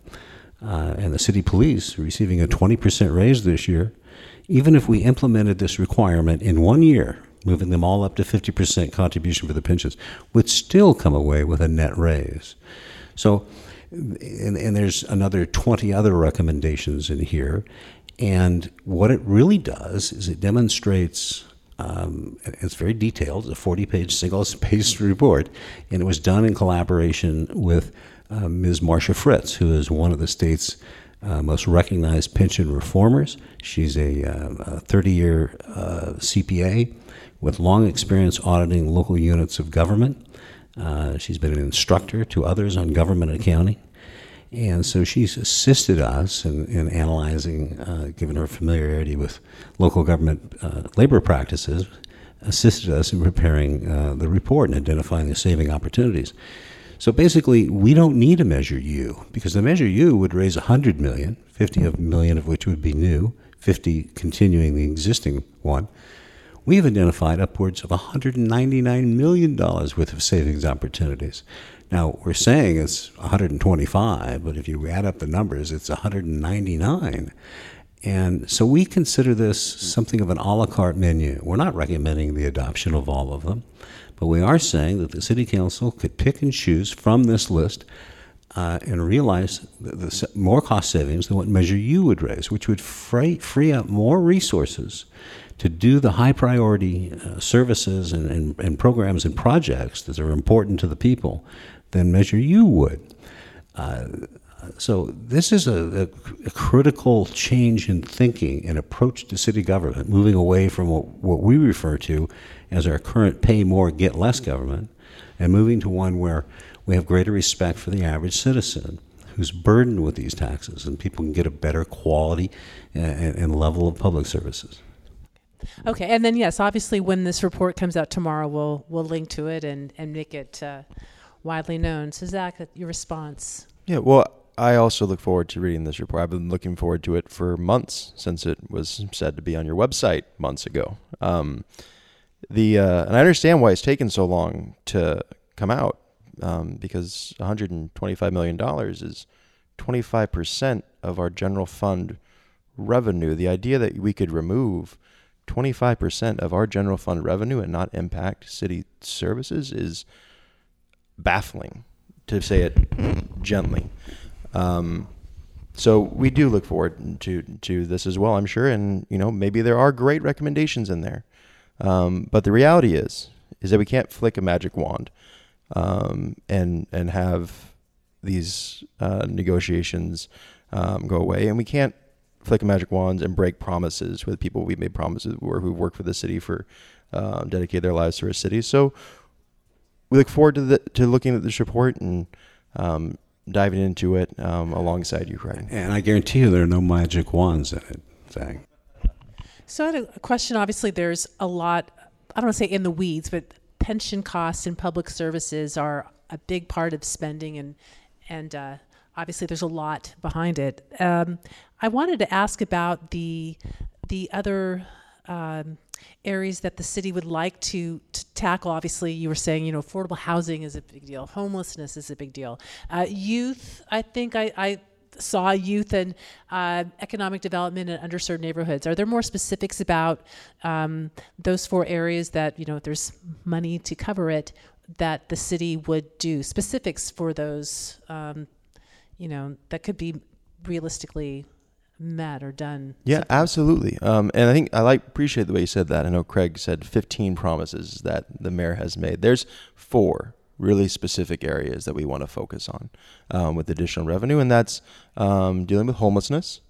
Uh, and the city police receiving a 20% raise this year, even if we implemented this requirement in one year, moving them all up to 50% contribution for the pensions, would still come away with a net raise. So, and, and there's another 20 other recommendations in here. And what it really does is it demonstrates um, it's very detailed, it's a 40 page single spaced report, and it was done in collaboration with uh, Ms. Marcia Fritz, who is one of the state's uh, most recognized pension reformers. She's a 30 year uh, CPA with long experience auditing local units of government. Uh, she's been an instructor to others on government accounting. And so she's assisted us in, in analyzing, uh, given her familiarity with local government uh, labor practices, assisted us in preparing uh, the report and identifying the saving opportunities. So basically, we don't need a Measure U because the Measure U would raise 100 million, 50 of million of which would be new, 50 continuing the existing one. We have identified upwards of 199 million dollars worth of savings opportunities. Now, we're saying it's 125, but if you add up the numbers, it's 199. And so we consider this something of an a la carte menu. We're not recommending the adoption of all of them, but we are saying that the City Council could pick and choose from this list uh, and realize the, the more cost savings than what Measure U would raise, which would free, free up more resources to do the high priority uh, services and, and, and, programs and projects that are important to the people than Measure U would. Uh, so this is a, a, a, critical change in thinking and approach to city government, moving away from what, what we refer to as our current pay more, get less government, and moving to one where we have greater respect for the average citizen who's burdened with these taxes, and people can get a better quality and, and level of public services. Okay, and then yes, obviously, when this report comes out tomorrow, we'll we'll link to it and and make it uh, widely known. So, Zach, your response? Yeah, well, I also look forward to reading this report. I've been looking forward to it for months since it was said to be on your website months ago. Um, the uh, and I understand why it's taken so long to come out um, because 125 million dollars is 25 percent of our general fund revenue. The idea that we could remove 25 percent of our general fund revenue and not impact city services is baffling, to say it gently. Um, so we do look forward to to this as well, I'm sure, and you know maybe there are great recommendations in there. Um, but the reality is, is that we can't flick a magic wand um, and and have these uh, negotiations um, go away, and we can't flick a magic wand and break promises with people we've made promises or who work for the city for uh, dedicate their lives to our city. So we look forward to the, to looking at this report and um, diving into it um, alongside you, Craig. And I guarantee you, there are no magic wands in it, Zach. So I had a question. Obviously, there's a lot, I don't want to say in the weeds, but pension costs and public services are a big part of spending, and, and uh, obviously there's a lot behind it. Um, I wanted to ask about the, the other um, areas that the city would like to, to, tackle. Obviously, you were saying, you know, affordable housing is a big deal, homelessness is a big deal. Uh, youth, I think I, I saw youth and uh, economic development in underserved neighborhoods. Are there more specifics about um, those four areas that, you know, if there's money to cover it, that the city would do? Specifics for those, um, you know, that could be realistically met or done. Yeah, absolutely. Um, and I think I like appreciate the way you said that. I know Craig said 15 promises that the mayor has made. There's four really specific areas that we want to focus on um, with additional revenue, and that's um, dealing with homelessness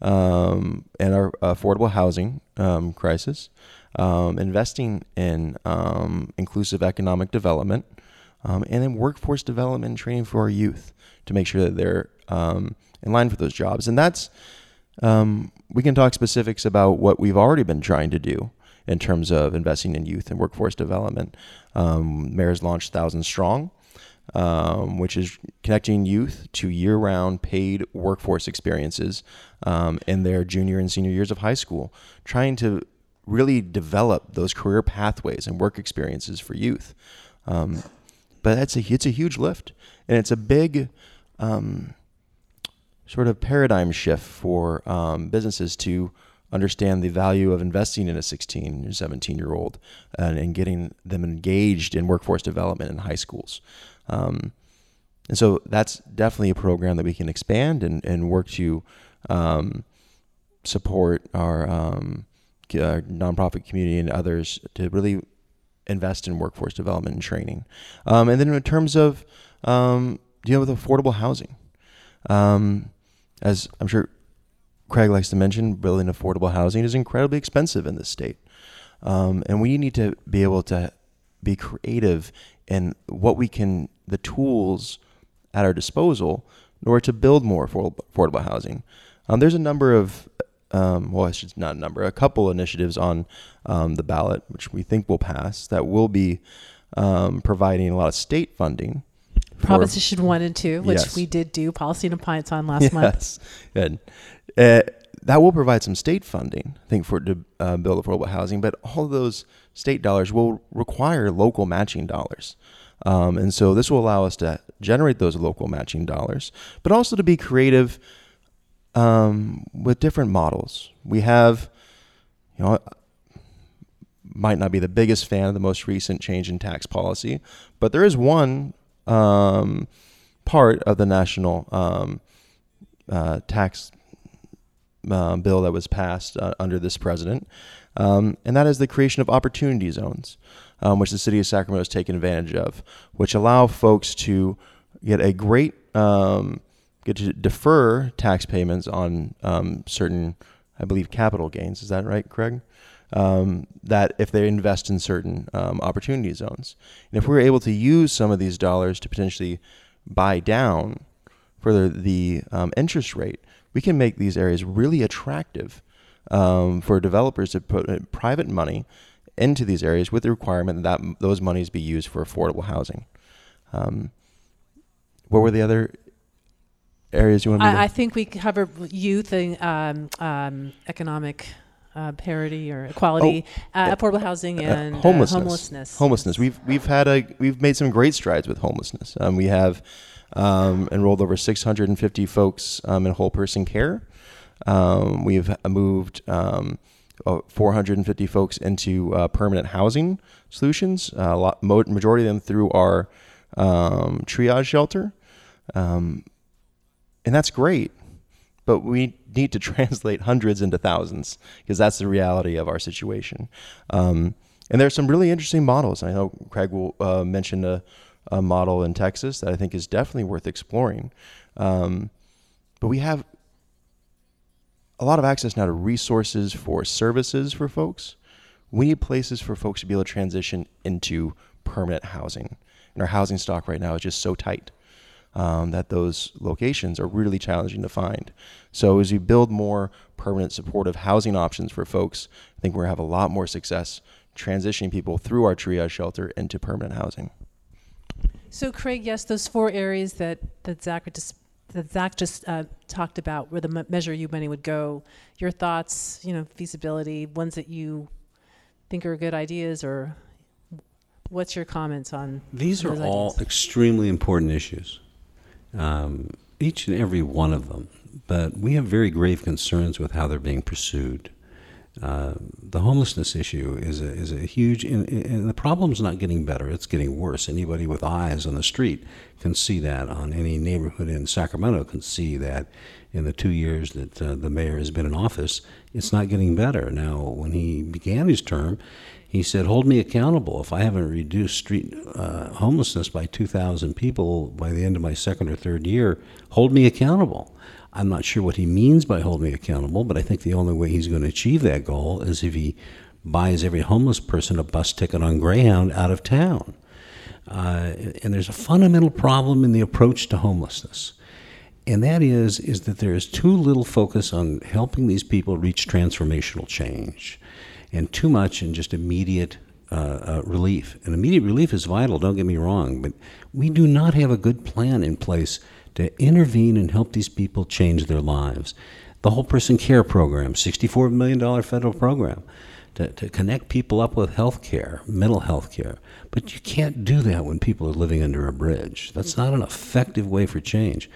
um, and our affordable housing um, crisis, um, investing in um, inclusive economic development, and then workforce development and training for our youth to make sure that they're in line for those jobs. And that's we can talk specifics about what we've already been trying to do in terms of investing in youth and workforce development. Um, Mayor's launched Thousand Strong, um, which is connecting youth to year-round paid workforce experiences um, in their junior and senior years of high school, trying to really develop those career pathways and work experiences for youth. Um, but that's a it's a huge lift, and it's a big um, sort of paradigm shift for um, businesses to understand the value of investing in a 16 or 17 year old and, and, getting them engaged in workforce development in high schools. Um, and so that's definitely a program that we can expand and, and work to um, support our, um, our, nonprofit community and others to really invest in workforce development and training. Um, and then in terms of um, dealing with affordable housing, um, as I'm sure Craig likes to mention, building affordable housing is incredibly expensive in this state. Um, and we need to be able to be creative in what we can, the tools at our disposal in order to build more affordable housing. Um, there's a number of, um, well, I should not a number, a couple initiatives on um, the ballot, which we think will pass, that will be um, providing a lot of state funding Proposition one and two, which yes. we did do policy and appliance on last yes. month. Good. Uh, that will provide some state funding, I think, for to uh, build affordable housing. But all of those state dollars will require local matching dollars, um, and so this will allow us to generate those local matching dollars, but also to be creative um, with different models. We have, you know, might not be the biggest fan of the most recent change in tax policy, but there is one um, part of the national um, uh, tax uh, bill that was passed uh, under this president, um, and that is the creation of opportunity zones, um, which the city of Sacramento has taken advantage of, which allow folks to get a great um, get to defer tax payments on um, certain, I believe, capital gains. Is that right, Craig? Um, that if they invest in certain um, opportunity zones. And if we're able to use some of these dollars to potentially buy down further the um, interest rate, we can make these areas really attractive um, for developers to put uh, private money into these areas with the requirement that those monies be used for affordable housing. Um, what were the other areas you want to? I, I think we cover youth and um, um, economic uh, parity or equality, oh, uh, affordable housing, uh, and uh, homelessness. homelessness. Homelessness. We've we've had a we've made some great strides with homelessness. Um, we have um, enrolled over 650 folks um, in whole person care. Um, we've moved um, 450 folks into uh, permanent housing solutions. a lot, majority of them through our um, triage shelter, and that's great but we need to translate hundreds into thousands because that's the reality of our situation. Um, and there's some really interesting models. I know Craig will uh, mention a, a, model in Texas that I think is definitely worth exploring. Um, but we have a lot of access now to resources for services for folks. We need places for folks to be able to transition into permanent housing. And our housing stock right now is just so tight um, that those locations are really challenging to find. So as we build more permanent supportive housing options for folks, I think we're gonna have a lot more success transitioning people through our triage shelter into permanent housing. So Craig, yes, those four areas that that Zach just that Zach just uh, talked about, where the measure U money would go. Your thoughts, you know, feasibility, ones that you think are good ideas, or what's your comments on? These are all extremely important issues um, each and every one of them. But we have very grave concerns with how they're being pursued. Uh, the homelessness issue is a, is a huge, and, and the problem's not getting better, it's getting worse. Anybody with eyes on the street can see that, on any neighborhood in Sacramento can see that in the two years that uh, the mayor has been in office, it's not getting better. Now, when he began his term, he said, "Hold me accountable. If I haven't reduced street uh, homelessness by 2,000 people by the end of my second or third year, hold me accountable." I'm not sure what he means by hold me accountable, but I think the only way he's going to achieve that goal is if he buys every homeless person a bus ticket on Greyhound out of town. Uh, and there's a fundamental problem in the approach to homelessness and that is is that there is too little focus on helping these people reach transformational change and too much in just immediate uh, uh, relief. And immediate relief is vital, don't get me wrong, but we do not have a good plan in place to intervene and help these people change their lives. The Whole Person Care Program, $64 million federal program to, to connect people up with health care, mental health care. But you can't do that when people are living under a bridge. That's not an effective way for change.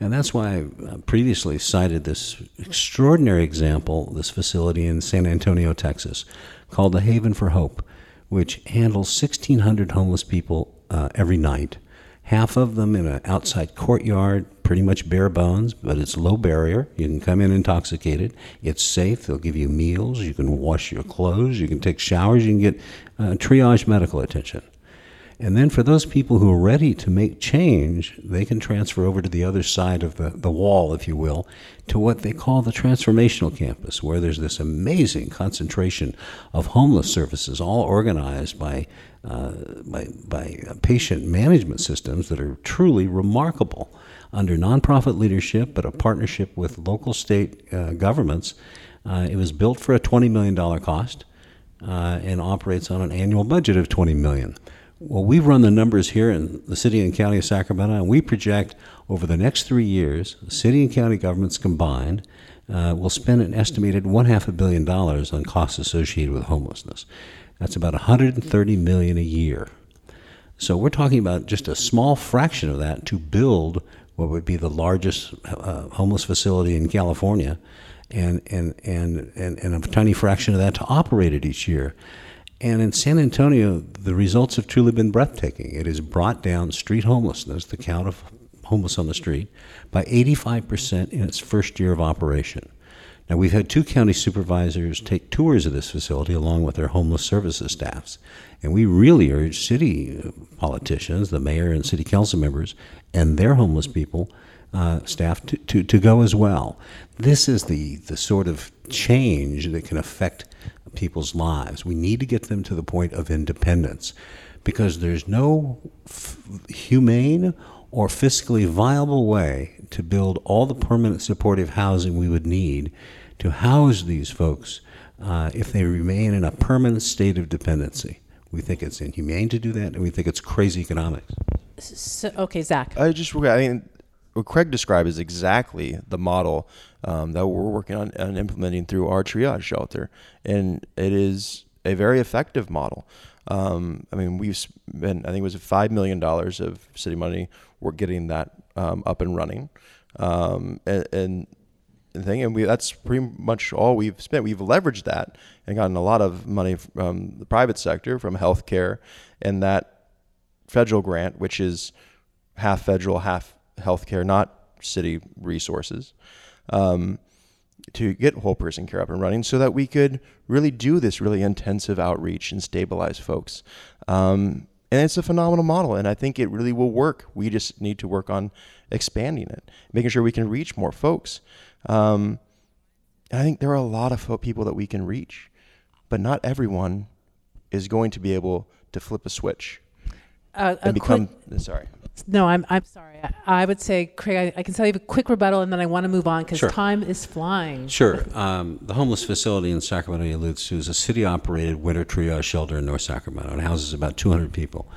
And that's why I uh, previously cited this extraordinary example, this facility in San Antonio, Texas, called the Haven for Hope, which handles 1,600 homeless people uh, every night. Half of them in an outside courtyard, pretty much bare bones, but it's low barrier. You can come in intoxicated. It's safe. They'll give you meals. You can wash your clothes. You can take showers. You can get uh, triage medical attention. And then for those people who are ready to make change, they can transfer over to the other side of the, the wall, if you will, to what they call the transformational campus, where there's this amazing concentration of homeless services, all organized by, uh, by, by patient management systems that are truly remarkable under nonprofit leadership, but a partnership with local state uh, governments. Uh, it was built for a $20 million cost uh, and operates on an annual budget of $20 million. Well, we've run the numbers here in the city and county of Sacramento, and we project over the next three years, city and county governments combined uh, will spend an estimated one half a billion dollars on costs associated with homelessness. That's about 130 million a year. So we're talking about just a small fraction of that to build what would be the largest uh, homeless facility in California, and and, and and and a tiny fraction of that to operate it each year. And in San Antonio, the results have truly been breathtaking. It has brought down street homelessness, the count of homeless on the street, by 85% in its first year of operation. Now, we've had two county supervisors take tours of this facility along with their homeless services staffs. And we really urge city politicians, the mayor and city council members, and their homeless people, uh, staff, to, to, to go as well. This is the, the sort of change that can affect people's lives. We need to get them to the point of independence because there's no f- humane or fiscally viable way to build all the permanent supportive housing we would need to house these folks uh, if they remain in a permanent state of dependency. We think it's inhumane to do that, and we think it's crazy economics. So, okay, Zach. I just, I mean, what Craig described is exactly the model um, that we're working on and implementing through our triage shelter, and it is a very effective model. Um, I mean, we've spent, I think it was five million dollars of city money. We're getting that um, up and running, um, and, and thing, and we that's pretty much all we've spent. We've leveraged that and gotten a lot of money from the private sector, from healthcare, and that federal grant, which is half federal, half healthcare, not city resources, um, to get whole person care up and running, so that we could really do this really intensive outreach and stabilize folks. Um, and it's a phenomenal model, and I think it really will work. We just need to work on expanding it, making sure we can reach more folks. Um, I think there are a lot of people that we can reach, but not everyone is going to be able to flip a switch Uh, a become. quick, sorry. no, I'm, I'm sorry. I, I would say, Craig, I, I can tell you a quick rebuttal, and then I want to move on because Sure. time is flying. Sure. Um, the homeless facility in Sacramento you alludes to is a city-operated winter triage shelter in North Sacramento. It houses about 200 people.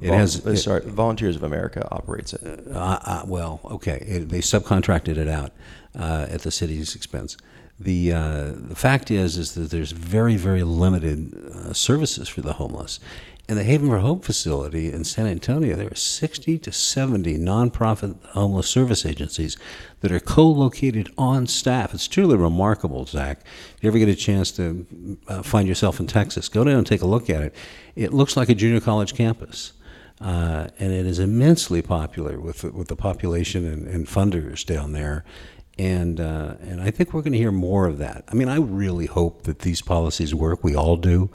It Vol- has uh, sorry. Volunteers of America operates it. Uh, uh, well, okay, it, they subcontracted it out uh, at the city's expense. The uh, the fact is is that there's very very limited uh, services for the homeless. In the Haven for Hope facility in San Antonio, there are 60 to 70 nonprofit homeless service agencies that are co-located on staff. It's truly remarkable, Zach. If you ever get a chance to uh, find yourself in Texas, go down and take a look at it. It looks like a junior college campus uh, and it is immensely popular with with the population and, and funders down there. And uh, and I think we're going to hear more of that. I mean, I really hope that these policies work. We all do,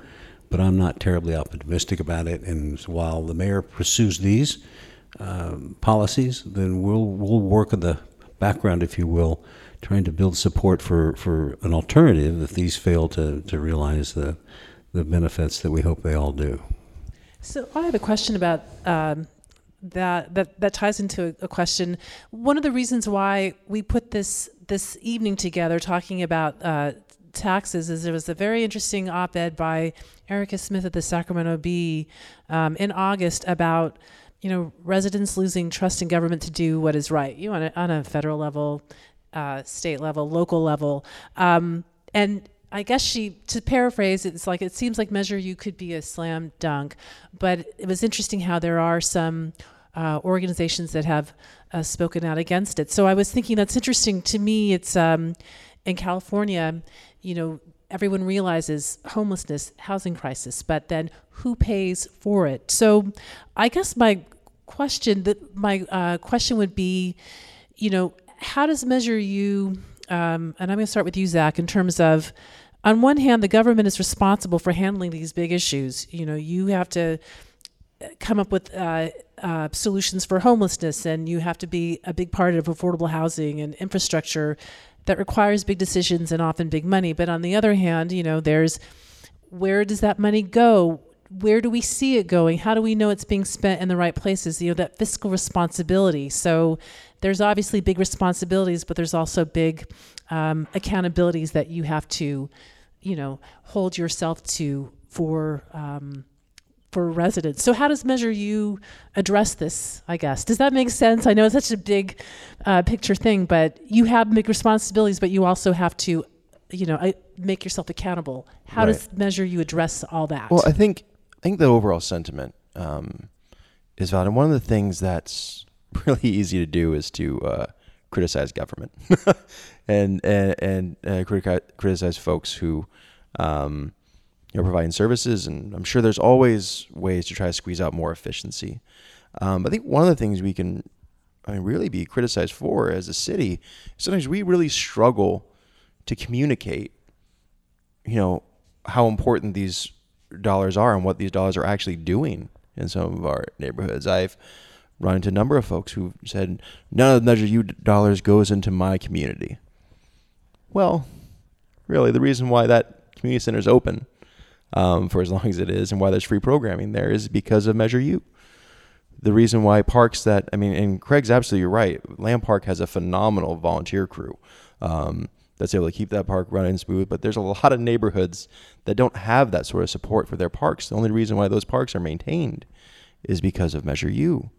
but I'm not terribly optimistic about it. And while the mayor pursues these um, policies, then we'll we'll work in the background, if you will, trying to build support for, for an alternative if these fail to, to realize the the benefits that we hope they all do. So I have a question about um, that that that ties into a, question. One of the reasons why we put this this evening together talking about uh, taxes is there was a very interesting op-ed by Erika Smith at the Sacramento Bee um, in August about you know residents losing trust in government to do what is right. You on a, on a federal level, uh, state level, local level, um, and I guess she, to paraphrase, it's like it seems like Measure U could be a slam dunk, but it was interesting how there are some uh, organizations that have uh, spoken out against it. So I was thinking that's interesting. To me, it's um, in California, you know, everyone realizes homelessness, housing crisis, but then who pays for it? So I guess my question, that my uh, question would be, you know, how does Measure U um, and I'm going to start with you, Zach, in terms of, on one hand, the government is responsible for handling these big issues. You know, you have to come up with uh, uh, solutions for homelessness, and you have to be a big part of affordable housing and infrastructure that requires big decisions and often big money. But on the other hand, you know, there's where does that money go? Where do we see it going? How do we know it's being spent in the right places? You know, that fiscal responsibility. So there's obviously big responsibilities, but there's also big um, accountabilities that you have to, you know, hold yourself to for um, for residents. So how does Measure U address this? I guess does that make sense? I know it's such a big uh, picture thing, but you have big responsibilities, but you also have to, you know, make yourself accountable. How does Measure U address all that? Well, I think I think the overall sentiment um, is valid, and one of the things that's really easy to do is to uh, criticize government and and, and uh, criti- criticize folks who um, you know providing services, and I'm sure there's always ways to try to squeeze out more efficiency. Um, I think one of the things we can I mean, really be criticized for as a city, sometimes we really struggle to communicate, you know, how important these dollars are and what these dollars are actually doing in some of our neighborhoods. I've run into a number of folks who said none of the Measure U dollars goes into my community. Well, really, the reason why that community center is open um, for as long as it is and why there's free programming there is because of Measure U. The reason why parks that, I mean, and Craig's absolutely right. Lamb Park has a phenomenal volunteer crew um, that's able to keep that park running smooth, but there's a lot of neighborhoods that don't have that sort of support for their parks. The only reason why those parks are maintained is because of Measure U.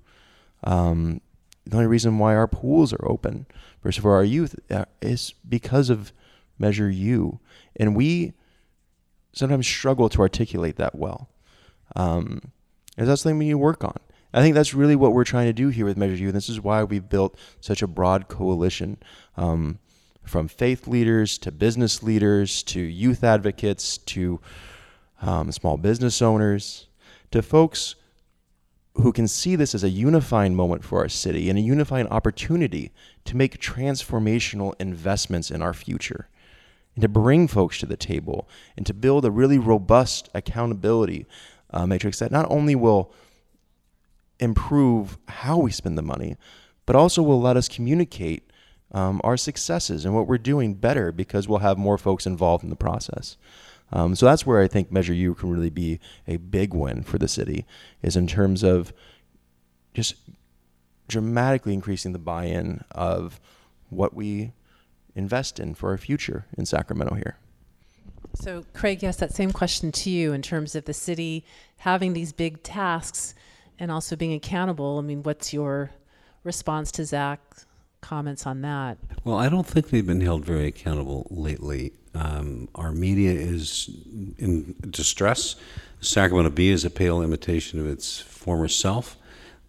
Um, the only reason why our pools are open versus for our youth uh, is because of Measure U. And we sometimes struggle to articulate that well. Um, and that's something we need to work on. I think that's really what we're trying to do here with Measure U. And this is why we've built such a broad coalition um, from faith leaders to business leaders to youth advocates to um, small business owners to folks who can see this as a unifying moment for our city and a unifying opportunity to make transformational investments in our future and to bring folks to the table and to build a really robust accountability uh, matrix that not only will improve how we spend the money, but also will let us communicate um, our successes and what we're doing better because we'll have more folks involved in the process. Um, so that's where I think Measure U can really be a big win for the city, is in terms of just dramatically increasing the buy-in of what we invest in for our future in Sacramento here. So, Craig, yes, that same question to you in terms of the city having these big tasks and also being accountable. I mean, what's your response to Zach's comments on that? Well, I don't think they've been held very accountable lately. Um, our media is in distress. Sacramento Bee is a pale imitation of its former self.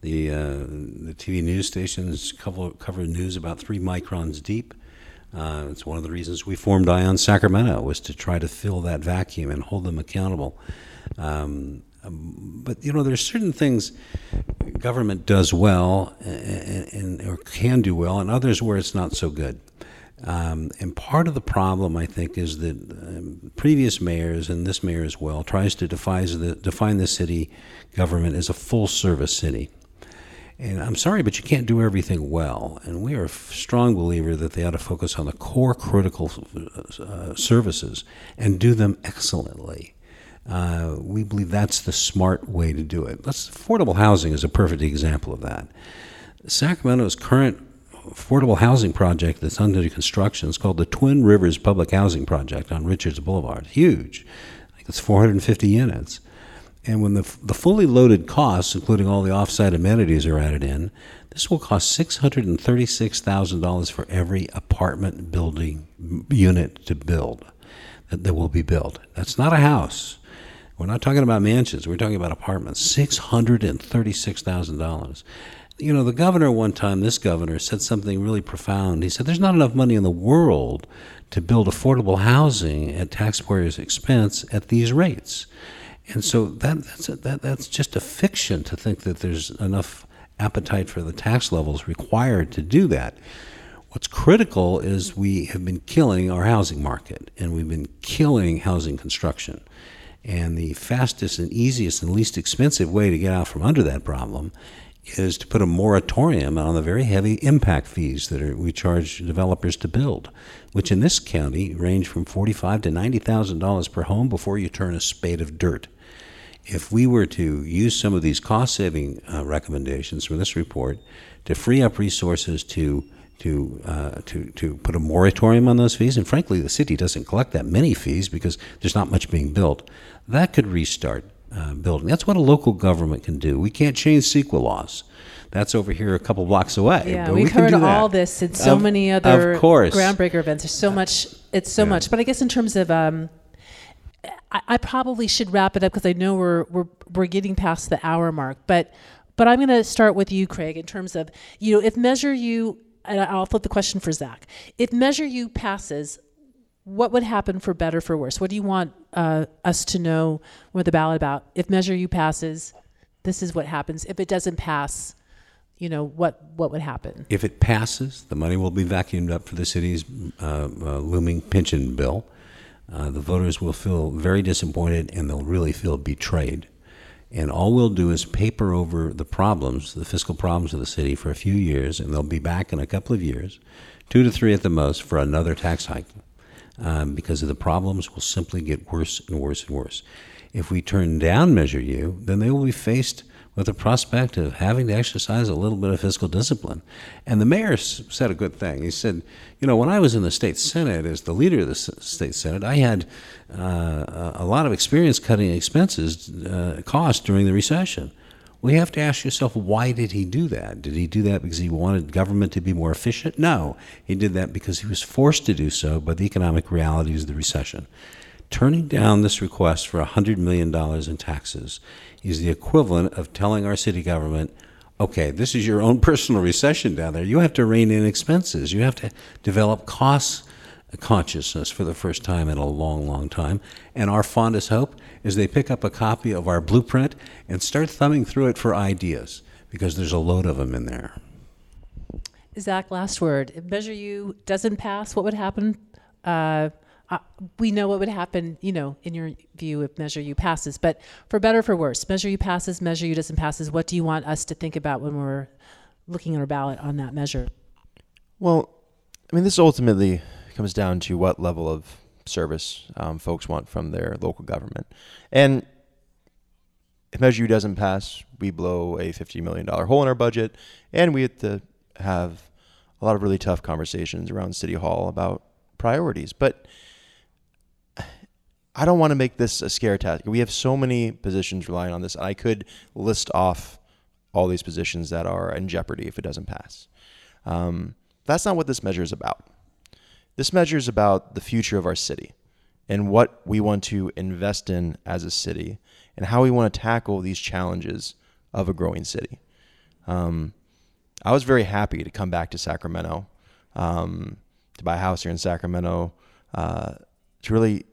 The, uh, the TV news stations cover, cover news about three microns deep. Uh, it's one of the reasons we formed Eye on Sacramento was to try to fill that vacuum and hold them accountable. Um, um, but you know, there's certain things government does well and, and, or can do well, and others where it's not so good. Um, and part of the problem, I think, is that um, previous mayors and this mayor as well tries to the, define the city government as a full service city. And I'm sorry, but you can't do everything well. And we are a strong believer that they ought to focus on the core critical uh, services and do them excellently. Uh, we believe that's the smart way to do it. Let's, affordable housing is a perfect example of that. Sacramento's current affordable housing project that's under construction is called the Twin Rivers Public Housing Project on Richards Boulevard. Huge. I think it's 450 units. And when the, the fully loaded costs, including all the offsite amenities, are added in, this will cost $636,000 for every apartment building unit to build that, that will be built. That's not a house. We're not talking about mansions. We're talking about apartments. $636,000. You know, the governor one time, this governor, said something really profound. He said, There's not enough money in the world to build affordable housing at taxpayers' expense at these rates. And so that, that's, a, that, that's just a fiction to think that there's enough appetite for the tax levels required to do that. What's critical is we have been killing our housing market and we've been killing housing construction. And the fastest and easiest and least expensive way to get out from under that problem is to put a moratorium on the very heavy impact fees that are, we charge developers to build, which in this county range from forty-five to ninety thousand dollars per home before you turn a spade of dirt. If we were to use some of these cost-saving uh, recommendations from this report to free up resources to to uh, to to put a moratorium on those fees, and frankly, the city doesn't collect that many fees because there's not much being built. That could restart uh, building. That's what a local government can do. We can't change CEQA laws. That's over here a couple blocks away. Yeah, but we've we can heard do that. all this in so Of- many other of course. groundbreaker events. There's so much. It's so yeah. much. But I guess in terms of, um, I, probably should wrap it up because I know we're we're we're getting past the hour mark. But but I'm going to start with you, Craig, in terms of you know if Measure U, and I'll flip the question for Zach. If Measure U passes, what would happen for better for worse? What do you want uh, us to know with the ballot about? If Measure U passes, this is what happens. If it doesn't pass, you know, what what would happen? If it passes, the money will be vacuumed up for the city's uh, uh, looming pension bill. Uh, the voters will feel very disappointed and they'll really feel betrayed. And all we'll do is paper over the problems, the fiscal problems of the city for a few years, and they'll be back in a couple of years, two to three at the most, for another tax hike. Um, because the problems will simply get worse and worse and worse. If we turn down Measure U, then they will be faced with the prospect of having to exercise a little bit of fiscal discipline. And the mayor said a good thing. He said, You know, when I was in the state senate as the leader of the state senate, I had uh, a lot of experience cutting expenses, uh, costs during the recession. Well, you have to ask yourself, why did he do that? Did he do that because he wanted government to be more efficient? No, he did that because he was forced to do so by the economic realities of the recession. Turning down this request for $100 million in taxes is the equivalent of telling our city government, okay, this is your own personal recession down there. You have to rein in expenses. You have to develop cost consciousness for the first time in a long, long time. And our fondest hope is they pick up a copy of our blueprint and start thumbing through it for ideas because there's a load of them in there. Zach, last word. If Measure U doesn't pass, what would happen? Uh, uh, we know what would happen, you know, in your view if Measure U passes. But for better or for worse, Measure U passes, Measure U doesn't passes. What do you want us to think about when we're looking at our ballot on that measure? Well, I mean, this ultimately comes down to what level of service um, folks want from their local government. And if Measure U doesn't pass, we blow a $50 million hole in our budget, and we have to have a lot of really tough conversations around City Hall about priorities. But I don't want to make this a scare tactic. We have so many positions relying on this. And I could list off all these positions that are in jeopardy if it doesn't pass. Um, that's not what this measure is about. This measure is about the future of our city and what we want to invest in as a city and how we want to tackle these challenges of a growing city. Um, I was very happy to come back to Sacramento, um, to buy a house here in Sacramento, uh, to really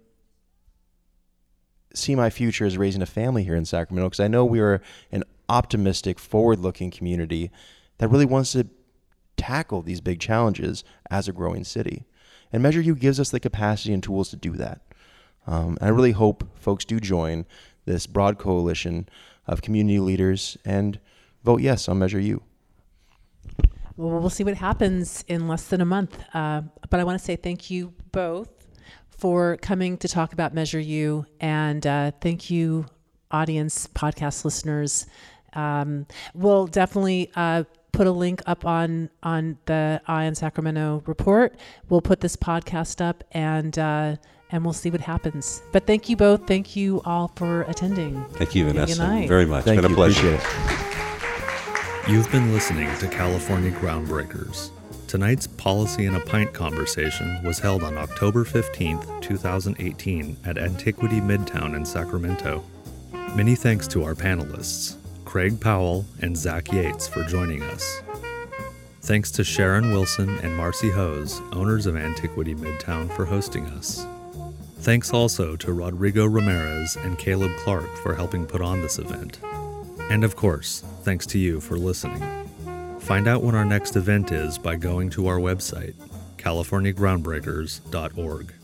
see my future as raising a family here in Sacramento because I know we are an optimistic, forward looking community that really wants to tackle these big challenges as a growing city. And Measure U gives us the capacity and tools to do that. Um, and I really hope folks do join this broad coalition of community leaders and vote yes on Measure U. Well, we'll see what happens in less than a month. Uh, but I want to say thank you both for coming to talk about Measure U. And uh, thank you, audience, podcast listeners. Um, we'll definitely uh, put a link up on on the Eye on Sacramento report. We'll put this podcast up and uh, and we'll see what happens. But thank you both. Thank you all for attending. Thank you, Vanessa, very much. Thank been you. a pleasure. You've been listening to California Groundbreakers. Tonight's Policy in a Pint conversation was held on October 15th, 2018, at Antiquity Midtown in Sacramento. Many thanks to our panelists, Craig Powell and Zach Yates, for joining us. Thanks to Sharon Wilson and Marcy Hose, owners of Antiquity Midtown, for hosting us. Thanks also to Rodrigo Ramirez and Caleb Clark for helping put on this event. And of course, thanks to you for listening. Find out when our next event is by going to our website, californiagroundbreakers.org.